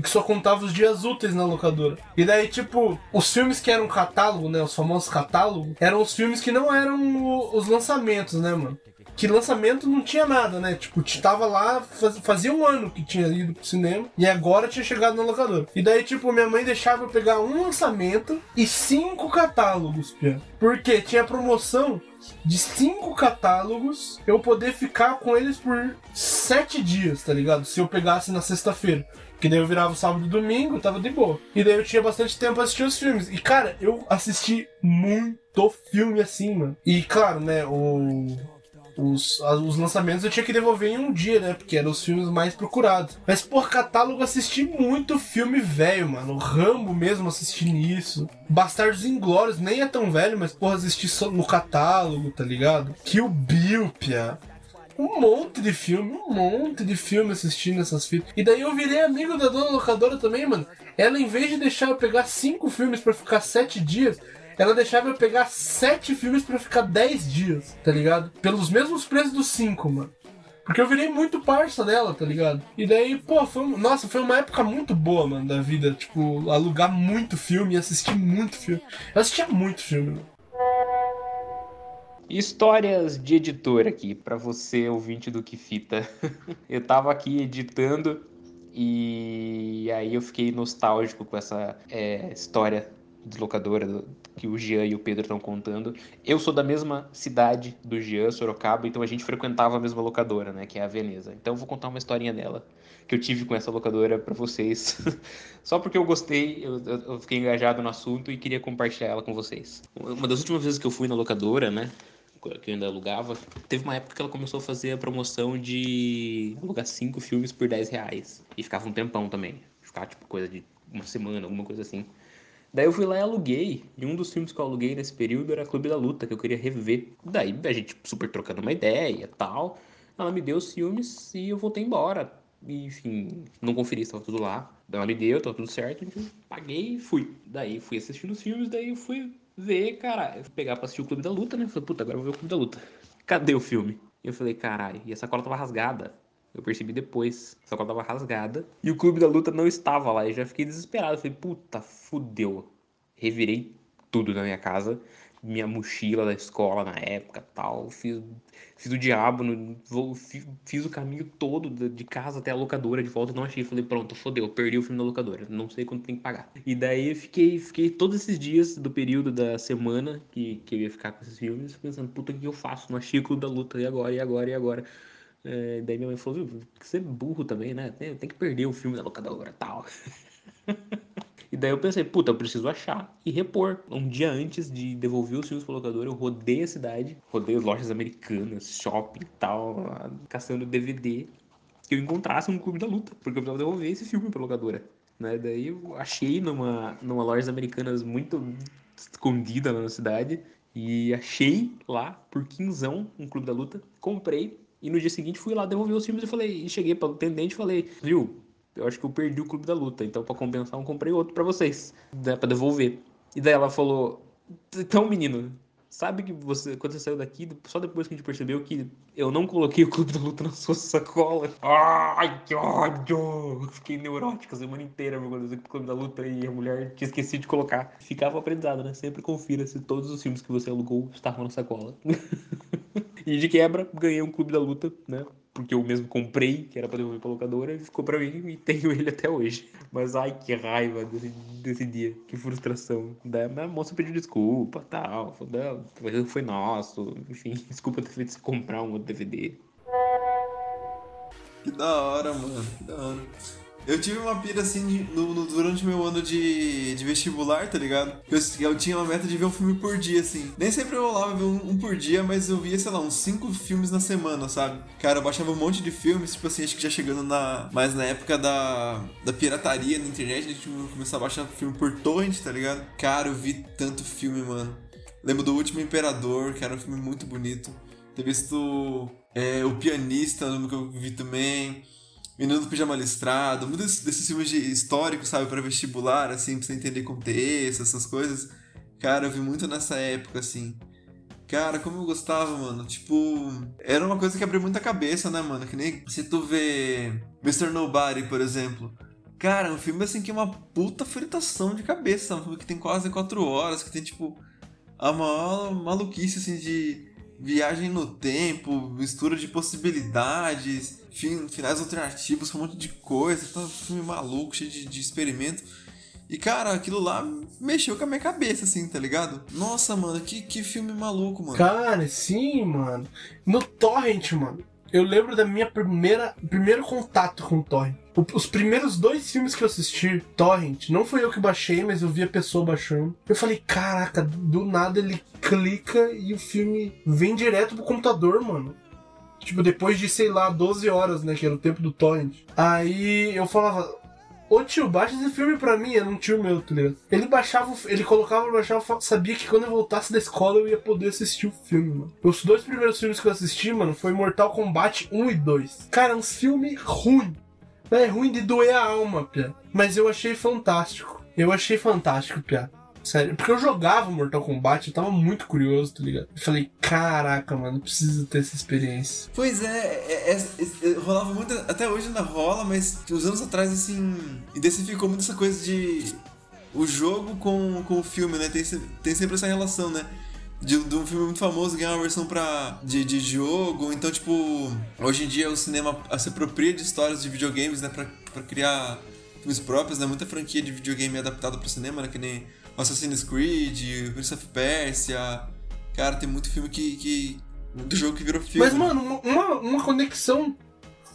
Que só contava os dias úteis na locadora. E daí, tipo, os filmes que eram catálogo, né? Os famosos catálogos, eram os filmes que não eram o- os lançamentos, né, mano? Que lançamento não tinha nada, né? Tipo, tava lá, faz- fazia um ano que tinha ido pro cinema e agora tinha chegado na locadora. E daí, tipo, minha mãe deixava eu pegar um lançamento e cinco catálogos, Pia. Porque tinha promoção de cinco catálogos, eu poder ficar com eles por sete dias, tá ligado? Se eu pegasse na sexta-feira. Que daí eu virava sábado e domingo, tava de boa. E daí eu tinha bastante tempo pra assistir os filmes. E, cara, eu assisti muito filme assim, mano. E, claro, né, o... Os, os lançamentos eu tinha que devolver em um dia, né? Porque eram os filmes mais procurados. Mas, por catálogo, assisti muito filme velho, mano. Rambo mesmo assisti nisso. Bastardos Inglórios nem é tão velho, mas, porra, assisti só no catálogo, tá ligado? Kill Bill, pia. Um monte de filme, um monte de filme assistindo essas fitas. E daí eu virei amigo da dona locadora também, mano. Ela, em vez de deixar eu pegar cinco filmes pra ficar sete dias, ela deixava eu pegar sete filmes pra ficar dez dias, tá ligado? Pelos mesmos preços dos cinco, mano. Porque eu virei muito parça dela, tá ligado? E daí, pô, foi, nossa, foi uma época muito boa, mano, da vida. Tipo, alugar muito filme assistir muito filme. Eu assistia muito filme, mano. Histórias de editor aqui, pra você, ouvinte do Que Fita. eu tava aqui editando e aí eu fiquei nostálgico com essa é, história de locadora do- que o Jean e o Pedro estão contando. Eu sou da mesma cidade do Jean, Sorocaba, então a gente frequentava a mesma locadora, né, que é a Veneza. Então eu vou contar uma historinha dela que eu tive com essa locadora pra vocês. Só porque eu gostei, eu- eu fiquei engajado no assunto e queria compartilhar ela com vocês. Uma das últimas vezes que eu fui na locadora, né, que eu ainda alugava, teve uma época que ela começou a fazer a promoção de alugar cinco filmes por 10 reais. E ficava um tempão também. Ficava tipo coisa de uma semana, alguma coisa assim. Daí eu fui lá e aluguei. E um dos filmes que eu aluguei nesse período era Clube da Luta, que eu queria rever. Daí a gente super trocando uma ideia tal. Ela me deu os filmes e eu voltei embora. Enfim, não conferi se tava tudo lá. Ela me deu, tava tudo certo. Então paguei e fui. Daí fui assistindo os filmes, daí eu fui ver, cara. Eu pegar pra assistir o Clube da Luta, né? Falei, puta, agora eu vou ver o Clube da Luta. Cadê o filme? E eu falei, caralho, e a sacola tava rasgada. Eu percebi depois. A sacola tava rasgada. E o Clube da Luta não estava lá. E já fiquei desesperado. Falei, puta, fudeu. Revirei tudo na minha casa. Minha mochila da escola na época tal. Fiz, fiz o diabo. No, vou- fi- fiz o caminho todo de casa até a locadora de volta. Não achei. Falei, pronto, fodeu. Perdi o filme da locadora. Não sei quanto tem que pagar. E daí fiquei, fiquei todos esses dias do período da semana que, que eu ia ficar com esses filmes. Pensando, puta, o que eu faço? Não achei o Clube da Luta. E agora? E agora? E agora? É, daí minha mãe falou, viu, você é burro também, né? Tem, tem que perder o filme da locadora e tal. e daí eu pensei, puta, eu preciso achar e repor. Um dia antes de devolver os filmes pra locadora, eu rodei a cidade, rodei as lojas americanas, shopping e tal, caçando DVD que eu encontrasse um clube da luta, porque eu precisava devolver esse filme pra locadora. Né? Daí eu achei numa, numa lojas americanas muito escondida lá na cidade. E achei lá, por quinzão, um clube da luta. Comprei. E no dia seguinte fui lá devolver os filmes e falei. E cheguei para o atendente e falei, viu? Eu acho que eu perdi o clube da luta. Então, para compensar, eu comprei outro para vocês. Né, para devolver. E daí ela falou. Então, menino, sabe que você, quando você saiu daqui, só depois que a gente percebeu que eu não coloquei o clube da luta na sua sacola. Ai, que ódio! Fiquei neurótico a semana inteira por causa do clube da luta e a mulher tinha esquecido de colocar. Ficava aprendizado, né? Sempre confira se todos os filmes que você alugou estavam na sacola. e de quebra, ganhei um clube da luta, né? Porque eu mesmo comprei, que era pra devolver pra locadora, e ficou pra mim e tenho ele até hoje. Mas ai, que raiva desse, desse dia, que frustração. Daí a moça pediu desculpa tal. Falou, não, foi- nosso. Enfim, desculpa ter feito você comprar um outro DVD. Que da hora, mano. Que da hora. Eu tive uma pira assim no, no- durante meu ano de, de vestibular, tá ligado? Eu, eu tinha uma meta de ver um filme por dia, assim. Nem sempre eu rolava ver um, um por dia, mas eu via, sei lá, uns cinco filmes na semana, sabe? Cara, eu baixava um monte de filmes, tipo assim, acho que já chegando na. Mais na época da, da pirataria na internet, a gente começou a baixar filme por torrent, tá ligado? Cara, eu vi tanto filme, mano. Lembro do Último Imperador, que era um filme muito bonito. ter visto é, O Pianista, que eu vi também. Menino do Pijama Listrado, muitos desses filmes de históricos, sabe, para vestibular, assim, pra você entender contexto, essas coisas. Cara, eu vi muito nessa época, assim. Cara, como eu gostava, mano. Tipo, era uma coisa que abriu muita cabeça, né, mano? Que nem se tu vê Mr. Nobody, por exemplo. Cara, é um filme assim que é uma puta fritação de cabeça. Um filme que tem quase quatro horas, que tem, tipo, a maior maluquice, assim, de viagem no tempo, mistura de possibilidades, fin finais alternativos, um monte de coisa. Tá um filme maluco, cheio de, de experimento. E, cara, aquilo lá mexeu com a minha cabeça, assim, tá ligado? Nossa, mano, que, que filme maluco, mano. Cara, sim, mano. No Torrent, mano. Eu lembro da minha primeira primeiro contato com o Torrent. O- Os primeiros dois filmes que eu assisti, Torrent, não foi eu que baixei, mas eu vi a pessoa baixando. Eu falei, caraca, do nada ele clica e o filme vem direto pro computador, mano. Tipo, depois de, sei lá, 12 horas, né? Que era o tempo do Torrent. Aí eu falava, Ô tio, baixa esse filme pra mim, era um tio meu, tá ligado? Ele baixava, ele colocava fa- sabia que quando eu voltasse da escola eu ia poder assistir o filme, mano. Os dois primeiros filmes que eu assisti, mano, foi Mortal Kombat 1 e 2. Cara, uns filmes ruim. É ruim de doer a alma, Pia. Mas eu achei fantástico. Eu achei fantástico, Pia. Sério, porque eu jogava Mortal Kombat, eu tava muito curioso, tá ligado? Eu falei, caraca, mano, preciso ter essa experiência. Pois é, é, é, é, é, rolava muito, até hoje ainda rola, mas uns anos atrás, assim, intensificou muito essa coisa de o jogo com, com o filme, né? Tem, tem sempre essa relação, né? De, de um filme muito famoso ganhar uma versão pra, de, de jogo, então, tipo, hoje em dia o cinema se apropria de histórias de videogames, né? Pra, pra criar filmes próprios, né? Muita franquia de videogame adaptada pro cinema, né? Que nem Assassin's Creed, Prince of Persia. Cara, tem muito filme que. que muito jogo que virou filme. Mas, mano, uma- uma, conexão.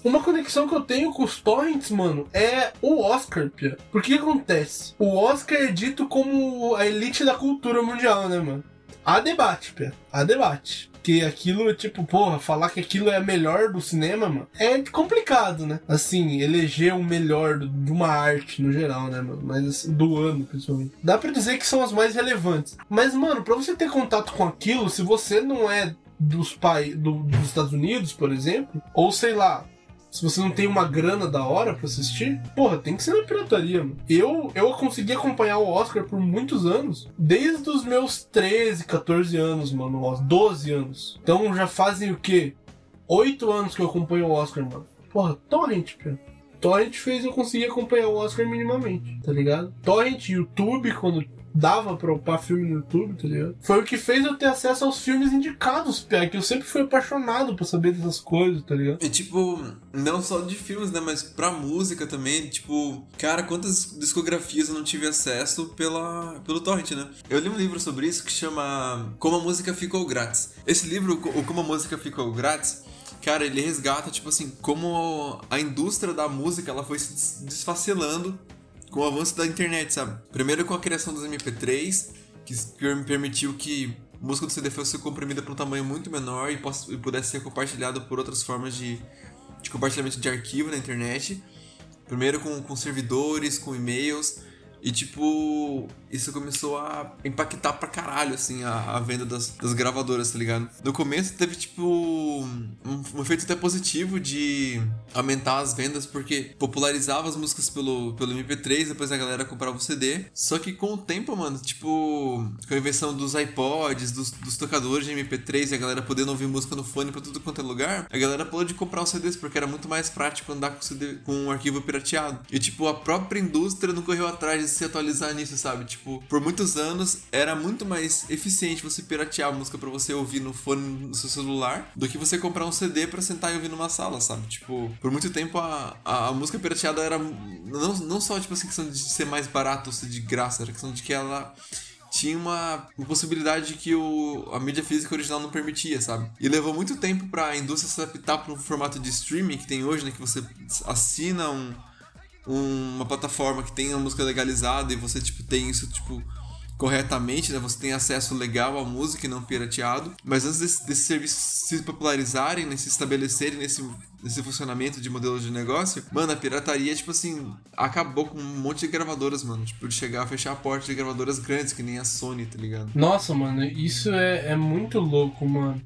Uma conexão que eu tenho com os torrents, mano, é o Oscar, Pia. Porque que acontece? O Oscar é dito como a elite da cultura mundial, né, mano? Há debate, Pia. Há debate. Que aquilo, tipo, porra, falar que aquilo é a melhor do cinema, mano, é complicado, né? Assim, eleger o melhor de uma arte no geral, né, mano? Mas assim, do ano, principalmente. Dá pra dizer que são as mais relevantes. Mas, mano, pra você ter contato com aquilo, se você não é dos, pai, do- dos Estados Unidos, por exemplo, ou sei lá, se você não tem uma grana da hora pra assistir, porra, tem que ser na pirataria, mano. Eu, eu consegui acompanhar o Oscar por muitos anos, desde os meus 13, 14 anos, mano, ó, 12 anos. Então já fazem o quê? 8 anos que eu acompanho o Oscar, mano. Porra, Torrent, cara. Torrent fez eu conseguir acompanhar o Oscar minimamente, tá ligado? Torrent, YouTube, quando dava pra upar filme no YouTube, tá ligado? Foi o que fez eu ter acesso aos filmes indicados, Pia, que eu sempre fui apaixonado por saber dessas coisas, tá ligado? E tipo, não só de filmes, né? Mas pra música também, tipo, cara, quantas discografias eu não tive acesso pela, pelo Torrent, né? Eu li um livro sobre isso que chama Como a Música Ficou Grátis. Esse livro, o Como a Música Ficou Grátis, cara, ele resgata, tipo assim, como a indústria da música ela foi se des- desfacelando com o avanço da internet, sabe? Primeiro com a criação dos MP3, que per- permitiu que música do CD fosse comprimida para um tamanho muito menor e, poss- e pudesse ser compartilhada por outras formas de, de compartilhamento de arquivo na internet. Primeiro com, com servidores, com e-mails. E, tipo, isso começou a impactar pra caralho, assim, a, a venda das, das gravadoras, tá ligado? No começo teve, tipo, um, um efeito até positivo de aumentar as vendas, porque popularizava as músicas pelo, pelo MP3, depois a galera comprava o CD. Só que com o tempo, mano, tipo, com a invenção dos iPods, dos, dos tocadores de MP3 e a galera podendo ouvir música no fone pra tudo quanto é lugar, a galera pôde comprar os CDs, porque era muito mais prático andar com, CD, com um arquivo pirateado. E, tipo, a própria indústria não correu atrás se atualizar nisso, sabe? Tipo, por muitos anos era muito mais eficiente você piratear a música pra você ouvir no fone no seu celular do que você comprar um CD pra sentar e ouvir numa sala, sabe? Tipo, por muito tempo a, a, a música pirateada era não, não só, tipo assim, questão de ser mais barato ou ser de graça, era questão de que ela tinha uma, uma possibilidade que o, a mídia física original não permitia, sabe? E levou muito tempo pra indústria se adaptar para o formato de streaming que tem hoje, né? Que você assina um- uma plataforma que tem a música legalizada e você, tipo, tem isso, tipo, corretamente, né? Você tem acesso legal à música e não pirateado. Mas antes desse- desses serviços se popularizarem, né? se estabelecerem nesse, nesse funcionamento de modelo de negócio, mano, a pirataria, tipo assim, acabou com um monte de gravadoras, mano. Tipo, de chegar a fechar a porta de gravadoras grandes, que nem a Sony, tá ligado? Nossa, mano, isso é, é muito louco, mano.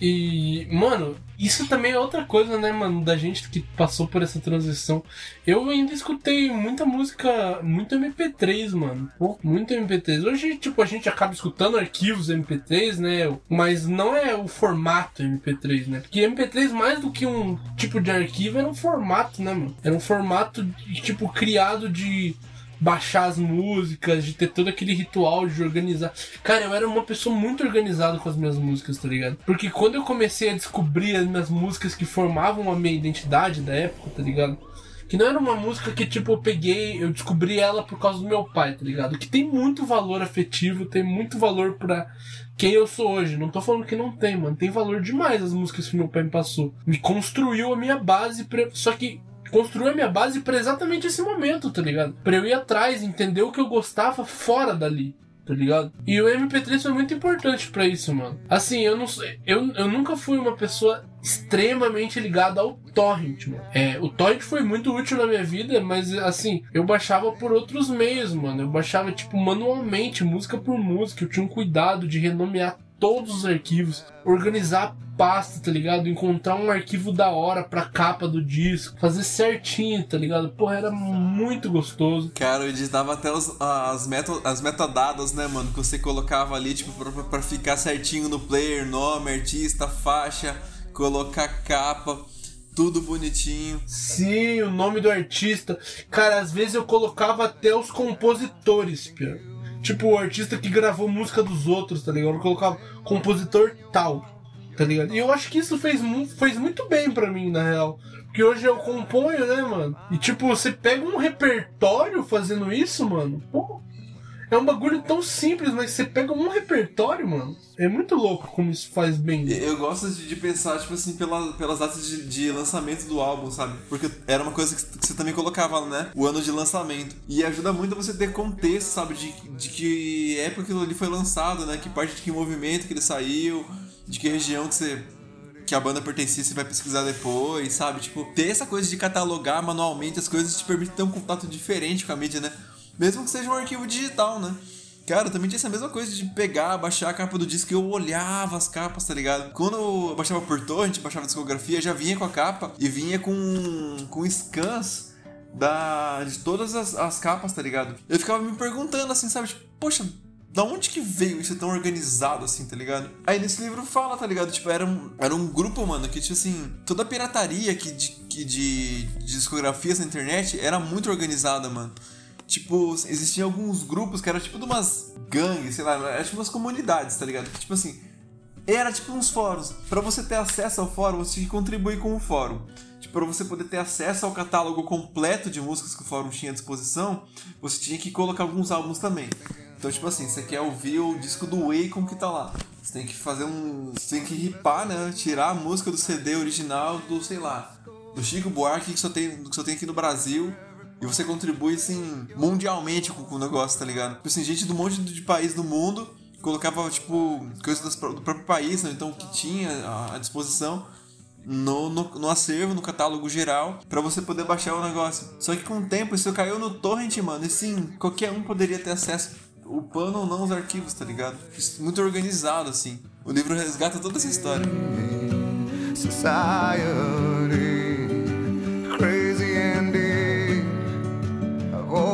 E, mano, isso também é outra coisa, né, mano, da gente que passou por essa transição. Eu ainda escutei muita música, muito MP3, mano. Muito MP3. Hoje, tipo, a gente acaba escutando arquivos MP3, né? Mas não é o formato MP3, né? Porque MP3, mais do que um tipo de arquivo, era um formato, né, mano? Era um formato, tipo, criado de baixar as músicas, de ter todo aquele ritual de organizar. Cara, eu era uma pessoa muito organizada com as minhas músicas, tá ligado? Porque quando eu comecei a descobrir as minhas músicas que formavam a minha identidade da época, tá ligado? Que não era uma música que, tipo, eu peguei, eu descobri ela por causa do meu pai, tá ligado? Que tem muito valor afetivo, tem muito valor pra quem eu sou hoje. Não tô falando que não tem, mano. Tem valor demais as músicas que meu pai me passou. Me construiu a minha base, pra... só que construiu a minha base para exatamente esse momento, tá ligado? Pra eu ir atrás, entender o que eu gostava fora dali. Tá ligado? E o MP3 foi muito importante para isso, mano. Assim, eu não. Eu, eu nunca fui uma pessoa extremamente ligada ao torrent, mano. É, o torrent foi muito útil na minha vida, mas assim, eu baixava por outros meios, mano. Eu baixava, tipo, manualmente, música por música. Eu tinha um cuidado de renomear todos os arquivos, organizar pasta, tá ligado? Encontrar um arquivo da hora pra capa do disco, fazer certinho, tá ligado? Porra, era muito gostoso. Cara, eu editava até os, as, meta, as metadadas, né, mano? Que você colocava ali, tipo, pra, pra ficar certinho no player, nome, artista, faixa, colocar capa tudo bonitinho. Sim, o nome do artista. Cara, às vezes eu colocava até os compositores, Pia. Tipo, o artista que gravou música dos outros, tá ligado? Eu colocava compositor tal, tá ligado? E eu acho que isso fez, fez muito bem para mim, na real. Porque hoje eu componho, né, mano? E tipo, você pega um repertório fazendo isso, mano. Pô, é um bagulho tão simples, mas você pega um repertório, mano. É muito louco como isso faz bem. Eu gosto de, pensar, tipo assim, pela, pelas datas de, de, lançamento do álbum, sabe? Porque era uma coisa que, que, você também colocava, né? O ano de lançamento. E ajuda muito você ter contexto, sabe? De, de que época aquilo ali foi lançado, né? Que parte de que movimento que ele saiu, de que região que você que a banda pertencia, você vai pesquisar depois, sabe? Tipo, ter essa coisa de catalogar manualmente as coisas te permite ter um contato diferente com a mídia, né? Mesmo que seja um arquivo digital, né? Cara, eu também tinha essa mesma coisa de pegar, baixar a capa do disco e eu olhava as capas, tá ligado? Quando eu baixava por torrent, baixava a discografia, já vinha com a capa e vinha com, com scans da, de todas as, as capas, tá ligado? Eu ficava me perguntando assim, sabe? Tipo, poxa, da onde que veio isso tão organizado assim, tá ligado? Aí nesse livro fala, tá ligado? Tipo, era um, era um grupo, mano, que, tipo assim, toda a pirataria que de, que de, de discografias na internet era muito organizada, mano. Tipo, existiam alguns grupos que eram tipo de umas gangues, sei lá, era tipo umas comunidades, tá ligado? Que, tipo assim, era tipo uns fóruns. Para você ter acesso ao fórum, você tinha que contribuir com o fórum. Tipo, para você poder ter acesso ao catálogo completo de músicas que o fórum tinha à disposição, você tinha que colocar alguns álbuns também. Então, tipo assim, você quer ouvir o disco do Akon que tá lá. Você tem que fazer um. Você tem que ripar, né? Tirar a música do CD original do, sei lá, do Chico Buarque que só tem, que só tem aqui no Brasil e você contribui, assim, mundialmente com, com o negócio, tá ligado? Tipo assim, gente do monte de país do mundo colocava, tipo, coisas do próprio país, né? então, que tinha à disposição no, no, no, acervo, no catálogo geral, para você poder baixar o negócio. Só que com o tempo isso caiu no torrent, mano, e sim, qualquer um poderia ter acesso, upando ou não os arquivos, tá ligado? Isso muito organizado, assim. O livro resgata toda essa história. Society.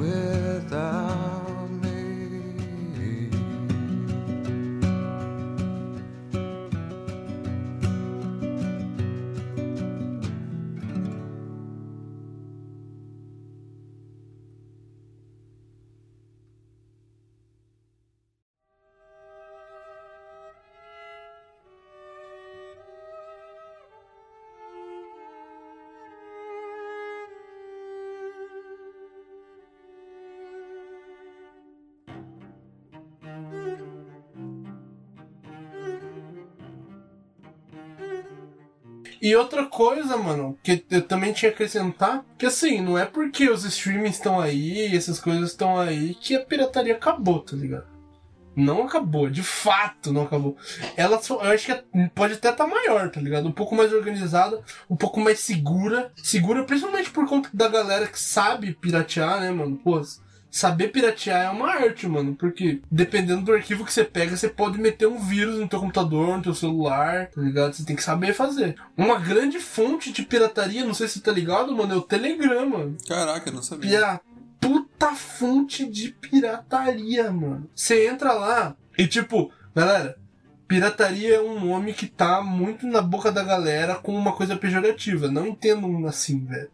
without E outra coisa, mano, que eu também tinha que acrescentar, que assim, não é porque os streamings estão aí, essas coisas estão aí, que a pirataria acabou, tá ligado? Não acabou, de fato não acabou. Ela eu acho que pode até estar tá maior, tá ligado? Um pouco mais organizada, um pouco mais segura. Segura principalmente por conta da galera que sabe piratear, né, mano? Pô, saber piratear é uma arte, mano. Porque dependendo do arquivo que você pega, você pode meter um vírus no teu computador, no teu celular, tá ligado? Você tem que saber fazer. Uma grande fonte de pirataria, não sei se você tá ligado, mano, é o Telegram, mano. Caraca, não sabia. Pia puta fonte de pirataria, mano. Você entra lá e tipo, galera, pirataria é um nome que tá muito na boca da galera com uma coisa pejorativa. Não entendo assim, velho.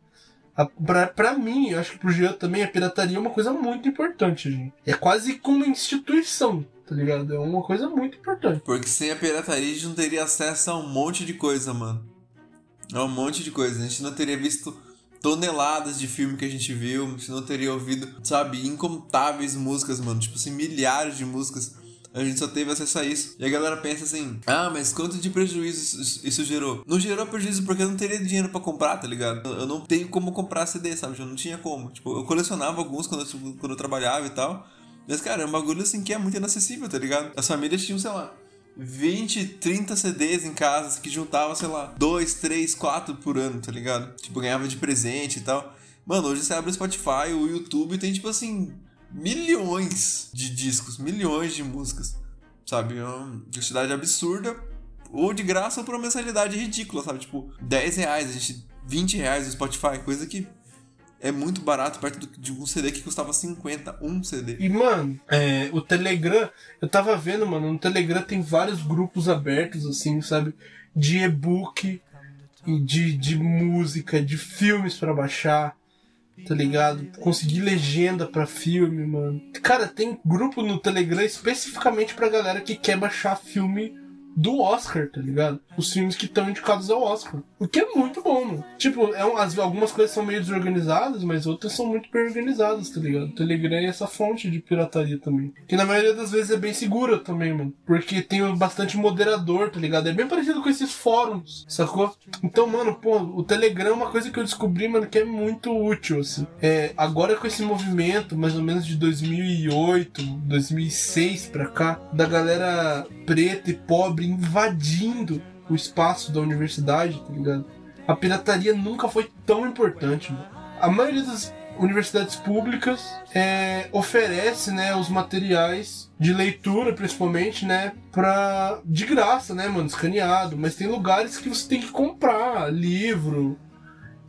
Pra mim, eu acho que pro Jean também, a pirataria é uma coisa muito importante, gente. É quase como instituição, tá ligado? É uma coisa muito importante. Porque sem a pirataria a gente não teria acesso a um monte de coisa, mano. A um monte de coisa. A gente não teria visto toneladas de filme que a gente viu, a gente não teria ouvido, sabe, incontáveis músicas, mano. Tipo assim, milhares de músicas a gente só teve acesso a isso. E a galera pensa assim: ah, mas quanto de prejuízo isso, gerou? Não gerou prejuízo porque eu não teria dinheiro para comprar, tá ligado? Eu não tenho como comprar CD, sabe? Eu não tinha como. Tipo, eu colecionava alguns quando eu, quando eu trabalhava e tal. Mas, cara, é um bagulho assim que é muito inacessível, tá ligado? As famílias tinham, sei lá, 20, 30 CDs em casa que juntava, sei lá, 2, 3, 4 por ano, tá ligado? Tipo, ganhava de presente e tal. Mano, hoje você abre o Spotify, o YouTube tem, tipo assim, milhões de discos, milhões de músicas, sabe? É uma quantidade absurda, ou de graça ou por uma mensalidade ridícula, sabe? Tipo, 10 reais, a gente, 20 reais no Spotify, coisa que é muito barato perto de um CD que custava 50, um CD. E, mano, é, o Telegram, eu tava vendo, mano, no Telegram tem vários grupos abertos, assim, sabe? De e-book, de, de música, de filmes para baixar tá ligado? Conseguir legenda pra filme, mano. Cara, tem grupo no Telegram especificamente pra galera que quer baixar filme do Oscar, tá ligado? Os filmes que estão indicados ao Oscar. O que é muito bom, mano. Tipo, é um, as, algumas coisas são meio desorganizadas, mas outras são muito bem organizadas, tá ligado? O Telegram é essa fonte de pirataria também. Que na maioria das vezes é bem segura também, mano. Porque tem bastante moderador, tá ligado? É bem parecido com esses fóruns, sacou? Então, mano, pô, o Telegram é uma coisa que eu descobri, mano, que é muito útil, assim. É, agora com esse movimento, mais ou menos de 2008, 2006 pra cá, da galera preta e pobre invadindo o espaço da universidade, tá ligado? A pirataria nunca foi tão importante, mano. A maioria das universidades públicas é, oferece, né, os materiais de leitura, principalmente, né, pra, de graça, né, mano, escaneado. Mas tem lugares que você tem que comprar livro,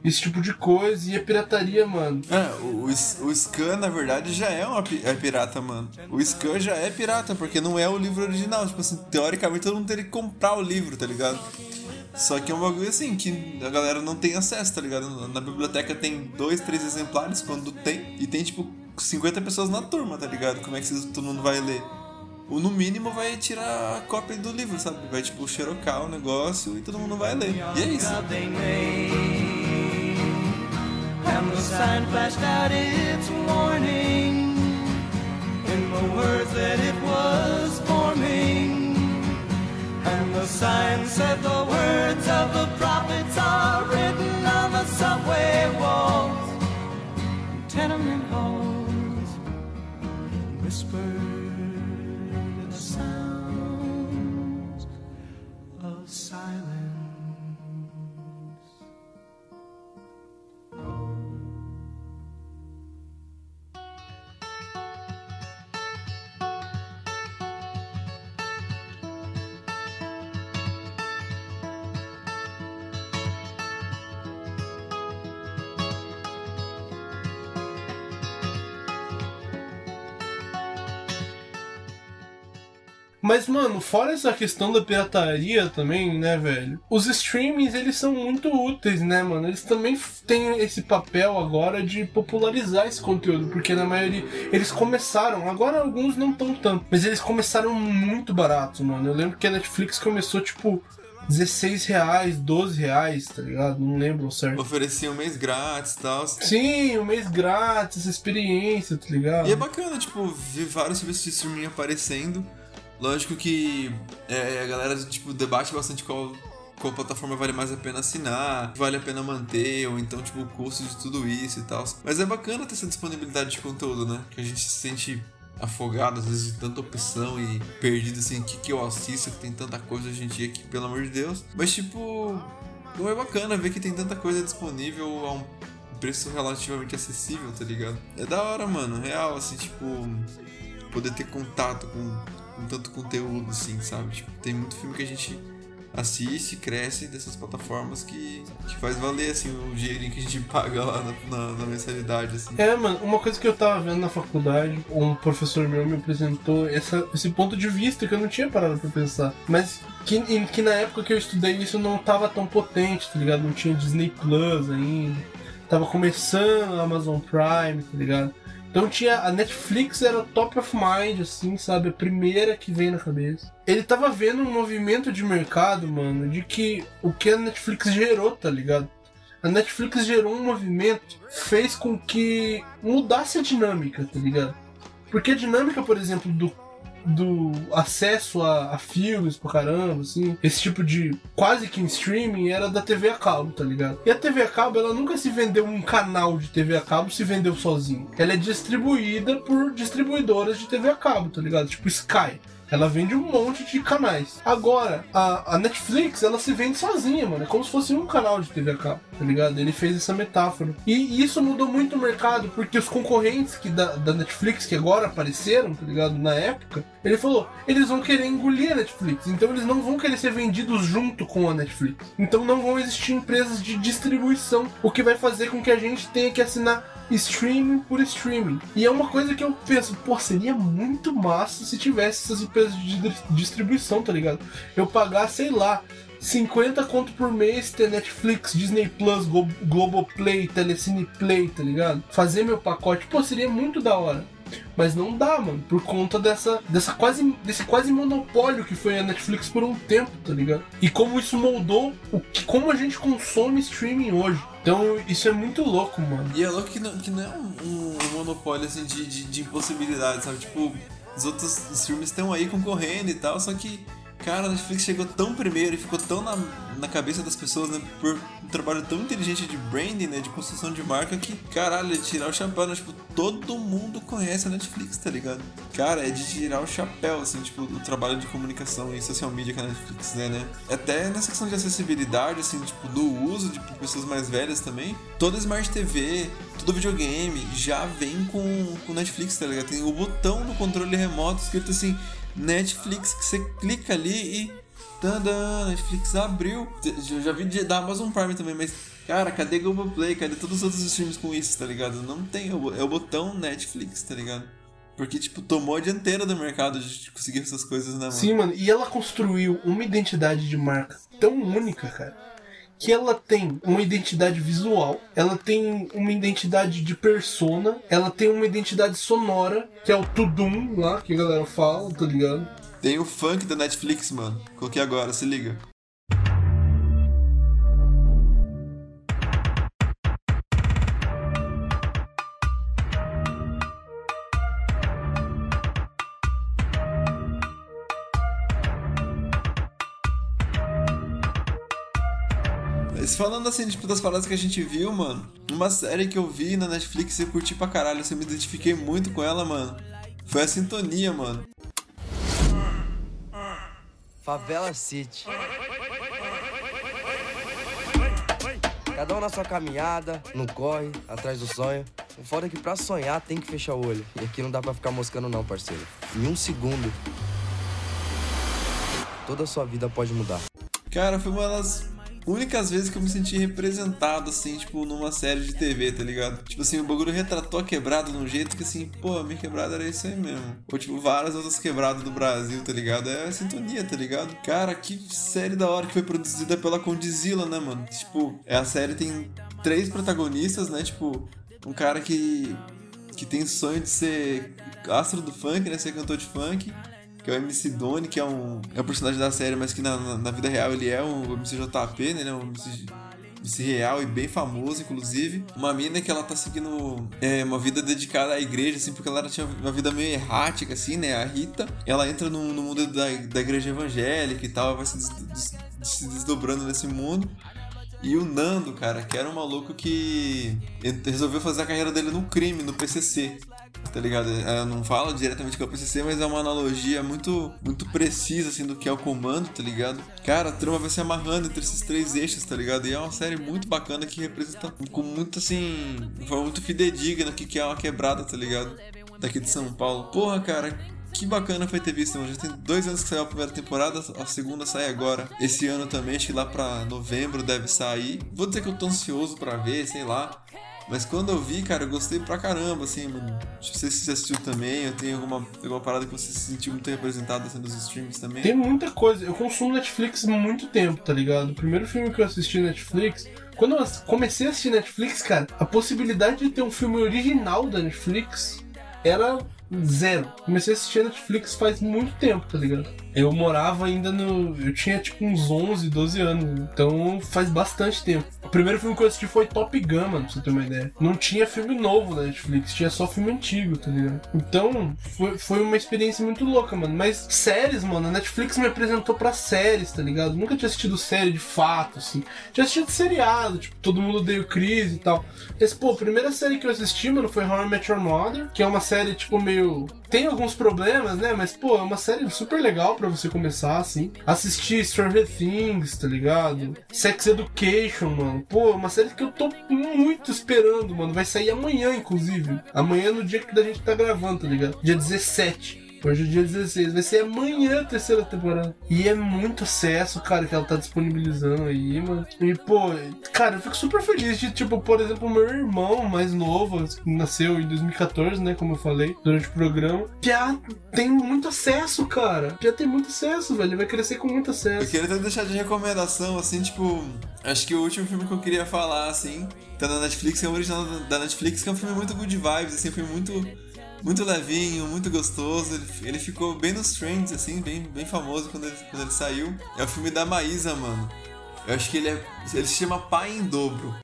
esse tipo de coisa. E a pirataria, mano. É, o, o Scan, na verdade, já é uma é pirata, mano. O Scan já é pirata, porque não é o livro original. Tipo assim, teoricamente todo mundo teria que comprar o livro, tá ligado? Só que é um bagulho assim, que a galera não tem acesso, tá ligado? Na biblioteca tem dois, três exemplares quando tem. E tem, tipo, 50 pessoas na turma, tá ligado? Como é que todo mundo vai ler? Ou no mínimo vai tirar a cópia do livro, sabe? Vai, tipo, xerocar o negócio e todo mundo vai ler. E é isso. And the sign flashed out its Mas, mano, fora essa questão da pirataria também, né, velho? Os streamings, eles são muito úteis, né, mano? Eles também têm esse papel agora de popularizar esse conteúdo, porque na maioria eles começaram, agora alguns não tão tanto, mas eles começaram muito baratos, mano. Eu lembro que a Netflix começou, tipo, 16 reais, 12 reais, tá ligado? Não lembro certo. Oferecia um mês grátis e tal. Sim, um mês grátis, experiência, tá ligado? E é bacana, tipo, ver vários serviços de streaming aparecendo. Lógico que é, a galera tipo, debate bastante qual qual plataforma vale mais a pena assinar, vale a pena manter, ou então, tipo, o custo de tudo isso e tal. Mas é bacana ter essa disponibilidade de conteúdo, né? Que a gente se sente afogado, às vezes, de tanta opção e perdido, assim, o que, que eu assisto, que tem tanta coisa hoje em dia que, pelo amor de Deus. Mas, tipo, não é bacana ver que tem tanta coisa disponível a um preço relativamente acessível, tá ligado? É da hora, mano, real, assim, tipo, poder ter contato com, com tanto conteúdo, assim, sabe? Tipo, tem muito filme que a gente assiste, cresce dessas plataformas que, que faz valer, assim, o dinheirinho que a gente paga lá na, na, na mensalidade, assim. É, mano, uma coisa que eu tava vendo na faculdade, um professor meu me apresentou essa, esse ponto de vista que eu não tinha parado pra pensar. Mas que, que na época que eu estudei isso não tava tão potente, tá ligado? Não tinha Disney Plus ainda. Tava começando a Amazon Prime, tá ligado? Então tinha. A Netflix era top of mind, assim, sabe? A primeira que veio na cabeça. Ele tava vendo um movimento de mercado, mano, de que o que a Netflix gerou, tá ligado? A Netflix gerou um movimento, fez com que mudasse a dinâmica, tá ligado? Porque a dinâmica, por exemplo, do, do acesso a, a filmes pra caramba, assim, esse tipo de quase que em streaming era da TV a cabo, tá ligado? E a TV a cabo, ela nunca se vendeu um canal de TV a cabo, se vendeu sozinho. Ela é distribuída por distribuidoras de TV a cabo, tá ligado? Tipo Sky. Ela vende um monte de canais. Agora, a, a Netflix, ela se vende sozinha, mano. É como se fosse um canal de TV a cabo, tá ligado? Ele fez essa metáfora. E isso mudou muito o mercado, porque os concorrentes que da, da Netflix, que agora apareceram, tá ligado? Na época, ele falou, eles vão querer engolir a Netflix. Então eles não vão querer ser vendidos junto com a Netflix. Então não vão existir empresas de distribuição, o que vai fazer com que a gente tenha que assinar streaming por streaming. E é uma coisa que eu penso, pô, seria muito massa se tivesse essas empresas de di- distribuição, tá ligado? Eu pagar, sei lá, 50 conto por mês ter Netflix, Disney Plus, Glo- Globoplay, Telecine Play, tá ligado? Fazer meu pacote, pô, seria muito da hora. Mas não dá, mano, por conta dessa, dessa quase, desse quase monopólio que foi a Netflix por um tempo, tá ligado? E como isso moldou o que, como a gente consome streaming hoje. Então isso é muito louco, mano. E é louco que não, que não é um, um- monopólio assim de, de, de impossibilidade, sabe? Tipo, os outros filmes estão aí concorrendo e tal, só que, cara, a Netflix chegou tão primeiro e ficou tão na, na cabeça das pessoas, né? Por um trabalho tão inteligente de branding, né? De construção de marca que, caralho, é tirar o chapéu, né? Tipo, todo mundo conhece a Netflix, tá ligado? Cara, é de tirar o chapéu, assim, tipo, o trabalho de comunicação e social media que a Netflix é, né? Até nessa questão de acessibilidade, assim, tipo, do uso de pessoas mais velhas também. Toda Smart TV, todo videogame já vem com, com Netflix, tá ligado? Tem o botão do controle remoto escrito assim, Netflix, que você clica ali e. Tadã, Netflix abriu. Eu já vi da Amazon Prime também, mas. Cara, cadê Globoplay? Cadê todos os outros streams com isso, tá ligado? Não tem. É o é botão Netflix, tá ligado? Porque, tipo, tomou a dianteira do mercado de conseguir essas coisas, né, mano? Sim, mano, e ela construiu uma identidade de marca tão única, cara, que ela tem uma identidade visual, ela tem uma identidade de persona, ela tem uma identidade sonora, que é o Tudum lá, que a galera fala, tá ligado? Tem o funk da Netflix, mano. Coloquei agora, se liga. Falando assim, tipo, das paradas que a gente viu, mano, uma série que eu vi na Netflix e curti pra caralho, assim, eu me identifiquei muito com ela, mano. Foi a Sintonia, mano. Favela City. Cada um na sua caminhada, no corre, atrás do sonho. O foda é que pra sonhar tem que fechar o olho. E aqui não dá pra ficar moscando não, parceiro. Em um segundo, toda a sua vida pode mudar. Cara, foi uma das únicas vezes que eu me senti representado, assim, tipo, numa série de TV, tá ligado? Tipo assim, o bagulho retratou a quebrada de um jeito que, assim, pô, a minha quebrada era isso aí mesmo. Ou, tipo, várias outras quebradas do Brasil, tá ligado? É a sintonia, tá ligado? Cara, que série da hora que foi produzida pela Condizila, né, mano? Tipo, a série tem três protagonistas, né? Tipo, um cara que que tem sonho de ser astro do funk, né? Ser cantor de funk. Que é o MC Doni, que é um, é um personagem da série, mas que na, na, vida real ele é um MC JP, né? Ele é um MC, MC real e bem famoso, inclusive. Uma mina que ela tá seguindo é, uma vida dedicada à igreja, assim, porque ela tinha uma vida meio errática, assim, né? A Rita. Ela entra no, no mundo da, da igreja evangélica e tal, vai se des- des- se desdobrando nesse mundo. E o Nando, cara, que era um maluco que resolveu fazer a carreira dele no crime, no PCC. Tá ligado? Eu não falo diretamente com o PCC, mas é uma analogia muito, muito precisa, assim, do que é o comando, tá ligado? Cara, a trama vai se amarrando entre esses três eixos, tá ligado? E é uma série muito bacana que representa com muito, assim, forma muito fidedigna o que é uma quebrada, tá ligado? Daqui de São Paulo. Porra, cara, que bacana foi ter visto, mano. Já tem dois anos que saiu a primeira temporada, a segunda sai agora. Esse ano também, acho que lá pra novembro deve sair. Vou dizer que eu tô ansioso pra ver, sei lá. Mas quando eu vi, cara, eu gostei pra caramba, assim, mano. Não sei se você assistiu também, eu tenho alguma, alguma parada que você se sentiu muito representado assim, nos streams também. Tem muita coisa. Eu consumo Netflix há muito tempo, tá ligado? O primeiro filme que eu assisti Netflix. Quando eu comecei a assistir Netflix, cara, a possibilidade de ter um filme original da Netflix era zero. Comecei a assistir Netflix faz muito tempo, tá ligado? Eu morava ainda no. Eu tinha tipo uns 11, 12 anos. Então faz bastante tempo. O primeiro filme que eu assisti foi Top Gun, mano, pra você ter uma ideia. Não tinha filme novo na Netflix, tinha só filme antigo, tá ligado? Então foi, foi uma experiência muito louca, mano. Mas séries, mano, a Netflix me apresentou pra séries, tá ligado? Nunca tinha assistido série de fato, assim. Tinha assistido seriado, tipo, todo mundo deu crise e tal. Mas, pô, a primeira série que eu assisti, mano, foi How I Met Your Mother, que é uma série, tipo, meio. Tem alguns problemas, né? Mas, pô, é uma série super legal pra você começar, assim. Assistir Stranger Things, tá ligado? Sex Education, mano. Pô, é uma série que eu tô muito esperando, mano. Vai sair amanhã, inclusive. Amanhã no dia que a gente tá gravando, tá ligado? Dia 17. Hoje é dia 16, vai ser amanhã a terceira temporada. E é muito acesso, cara, que ela tá disponibilizando aí, mano. E, pô, cara, eu fico super feliz de, tipo, por exemplo, meu irmão mais novo, nasceu em 2014, né, como eu falei, durante o programa. Já tem muito acesso, cara. Já tem muito acesso, velho. Ele vai crescer com muito acesso. Eu queria até deixar de recomendação, assim, tipo, acho que o último filme que eu queria falar, assim, tá na Netflix, é o original da Netflix, que é um filme muito good vibes, assim, um filme muito muito levinho, muito gostoso. Ele, ele ficou bem nos trends, assim, bem, bem famoso quando ele, quando ele saiu. É o filme da Maísa, mano. Eu acho que ele é. Ele se chama Pai em Dobro.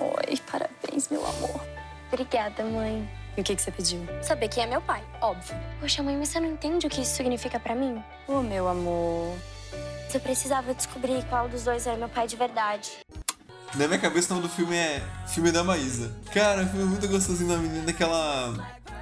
Oi, parabéns, meu amor. Obrigada, mãe. E o que, que você pediu? Saber quem é meu pai, óbvio. Poxa, mãe, mas você não entende o que isso significa para mim? Ô, oh, meu amor. Você precisava descobrir qual dos dois era meu pai de verdade. Na minha cabeça o nome do filme é Filme da Maísa. Cara, o filme é muito gostosinho da menina que ela.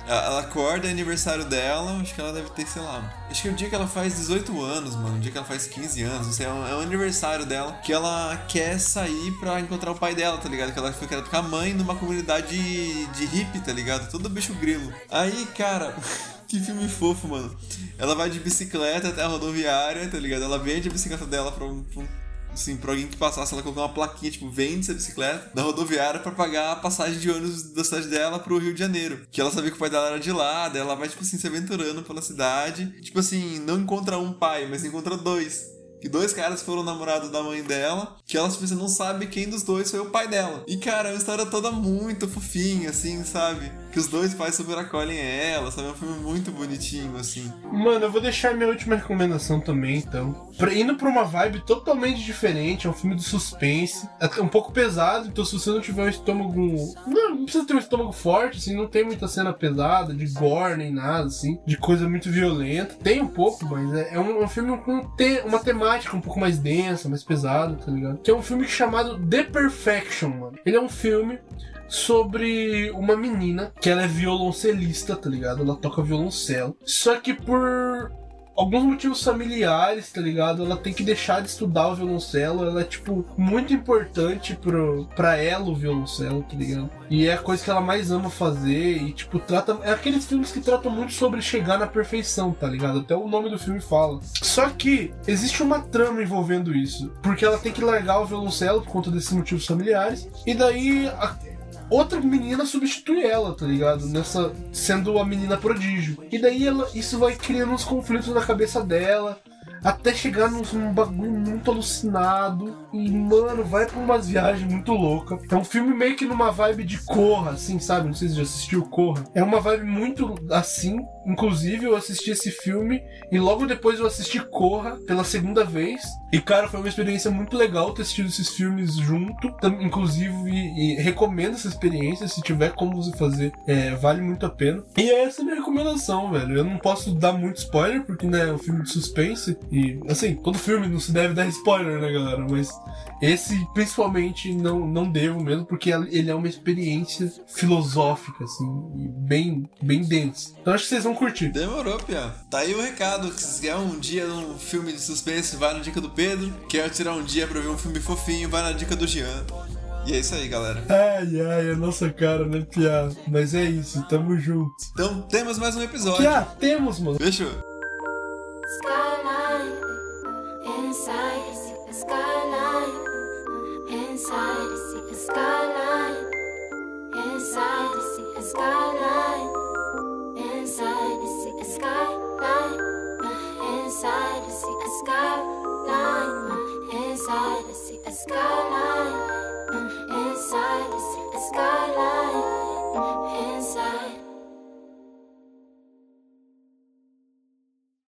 Ela acorda, é aniversário dela, acho que ela deve ter, sei lá. Acho que é o dia que ela faz 18 anos, mano. O dia que ela faz 15 anos, não sei, é um, é um aniversário dela. Que ela quer sair pra encontrar o pai dela, tá ligado? Que ela foi com a mãe numa comunidade de, de hippie, tá ligado? Todo bicho grilo. Aí, cara. Que filme fofo, mano. Ela vai de bicicleta até a rodoviária, tá ligado? Ela vende a bicicleta dela pra um, pra um assim, pra alguém que passasse, ela colocou uma plaquinha, tipo, vende essa bicicleta na rodoviária para pagar a passagem de ônibus da cidade dela pro Rio de Janeiro. Que ela sabia que o pai dela era de lá, daí ela vai, tipo assim, se aventurando pela cidade. Tipo assim, não encontra um pai, mas encontra dois que dois caras foram namorados da mãe dela, que ela tipo, não sabe quem dos dois foi o pai dela. E cara, é uma história toda muito fofinha, assim, sabe? Que os dois pais super acolhem ela, sabe? É um filme muito bonitinho, assim. Mano, eu vou deixar minha última recomendação também, então. Pra, indo pra uma vibe totalmente diferente, é um filme de suspense. É um pouco pesado, então se você não tiver um estômago. Não, não precisa ter um estômago forte, assim, não tem muita cena pesada, de gore nem nada, assim, de coisa muito violenta. Tem um pouco, mas é, é um, um, filme com te, uma temática um pouco mais densa, mais pesada, tá ligado? Que é um filme chamado The Perfection, mano. Ele é um filme sobre uma menina que ela é violoncelista, tá ligado? Ela toca violoncelo. Só que por alguns motivos familiares, tá ligado? Ela tem que deixar de estudar o violoncelo. Ela é, tipo, muito importante pro, pra ela o violoncelo, tá ligado? E é a coisa que ela mais ama fazer. E, tipo, trata. É aqueles filmes que tratam muito sobre chegar na perfeição, tá ligado? Até o nome do filme fala. Só que existe uma trama envolvendo isso. Porque ela tem que largar o violoncelo por conta desses motivos familiares. E daí. A outra menina substitui ela, tá ligado? Nessa sendo a menina prodígio. E daí ela, isso vai criando uns conflitos na cabeça dela. Até chegar num, bagulho muito alucinado. E, mano, vai pra umas viagens muito loucas. É um filme meio que numa vibe de Corra, assim, sabe? Não sei se já assistiu Corra. É uma vibe muito assim. Inclusive, eu assisti esse filme e logo depois eu assisti Corra pela segunda vez. E, cara, foi uma experiência muito legal ter assistido esses filmes junto. Inclusive, e, e recomendo essa experiência. Se tiver como você fazer, é, vale muito a pena. E essa é a minha recomendação, velho. Eu não posso dar muito spoiler, porque né, é um filme de suspense. E, assim, todo filme não se deve dar spoiler, né, galera? Mas esse, principalmente, não, não devo mesmo, porque ele é uma experiência filosófica, assim, e bem, bem densa. Então acho que vocês vão curtir. Demorou, Pia. Tá aí o recado. que Se quer um dia num filme de suspense, vai na dica do Pedro. Quer tirar um dia pra ver um filme fofinho, vai na dica do Jean. E é isso aí, galera. Ai, ai, a nossa cara, né, Pia? Mas é isso, tamo junto. Então temos mais um episódio. Pia, temos, mano. Fechou. skyline inside skyline inside skyline inside skyline inside skyline inside skyline inside a skyline inside.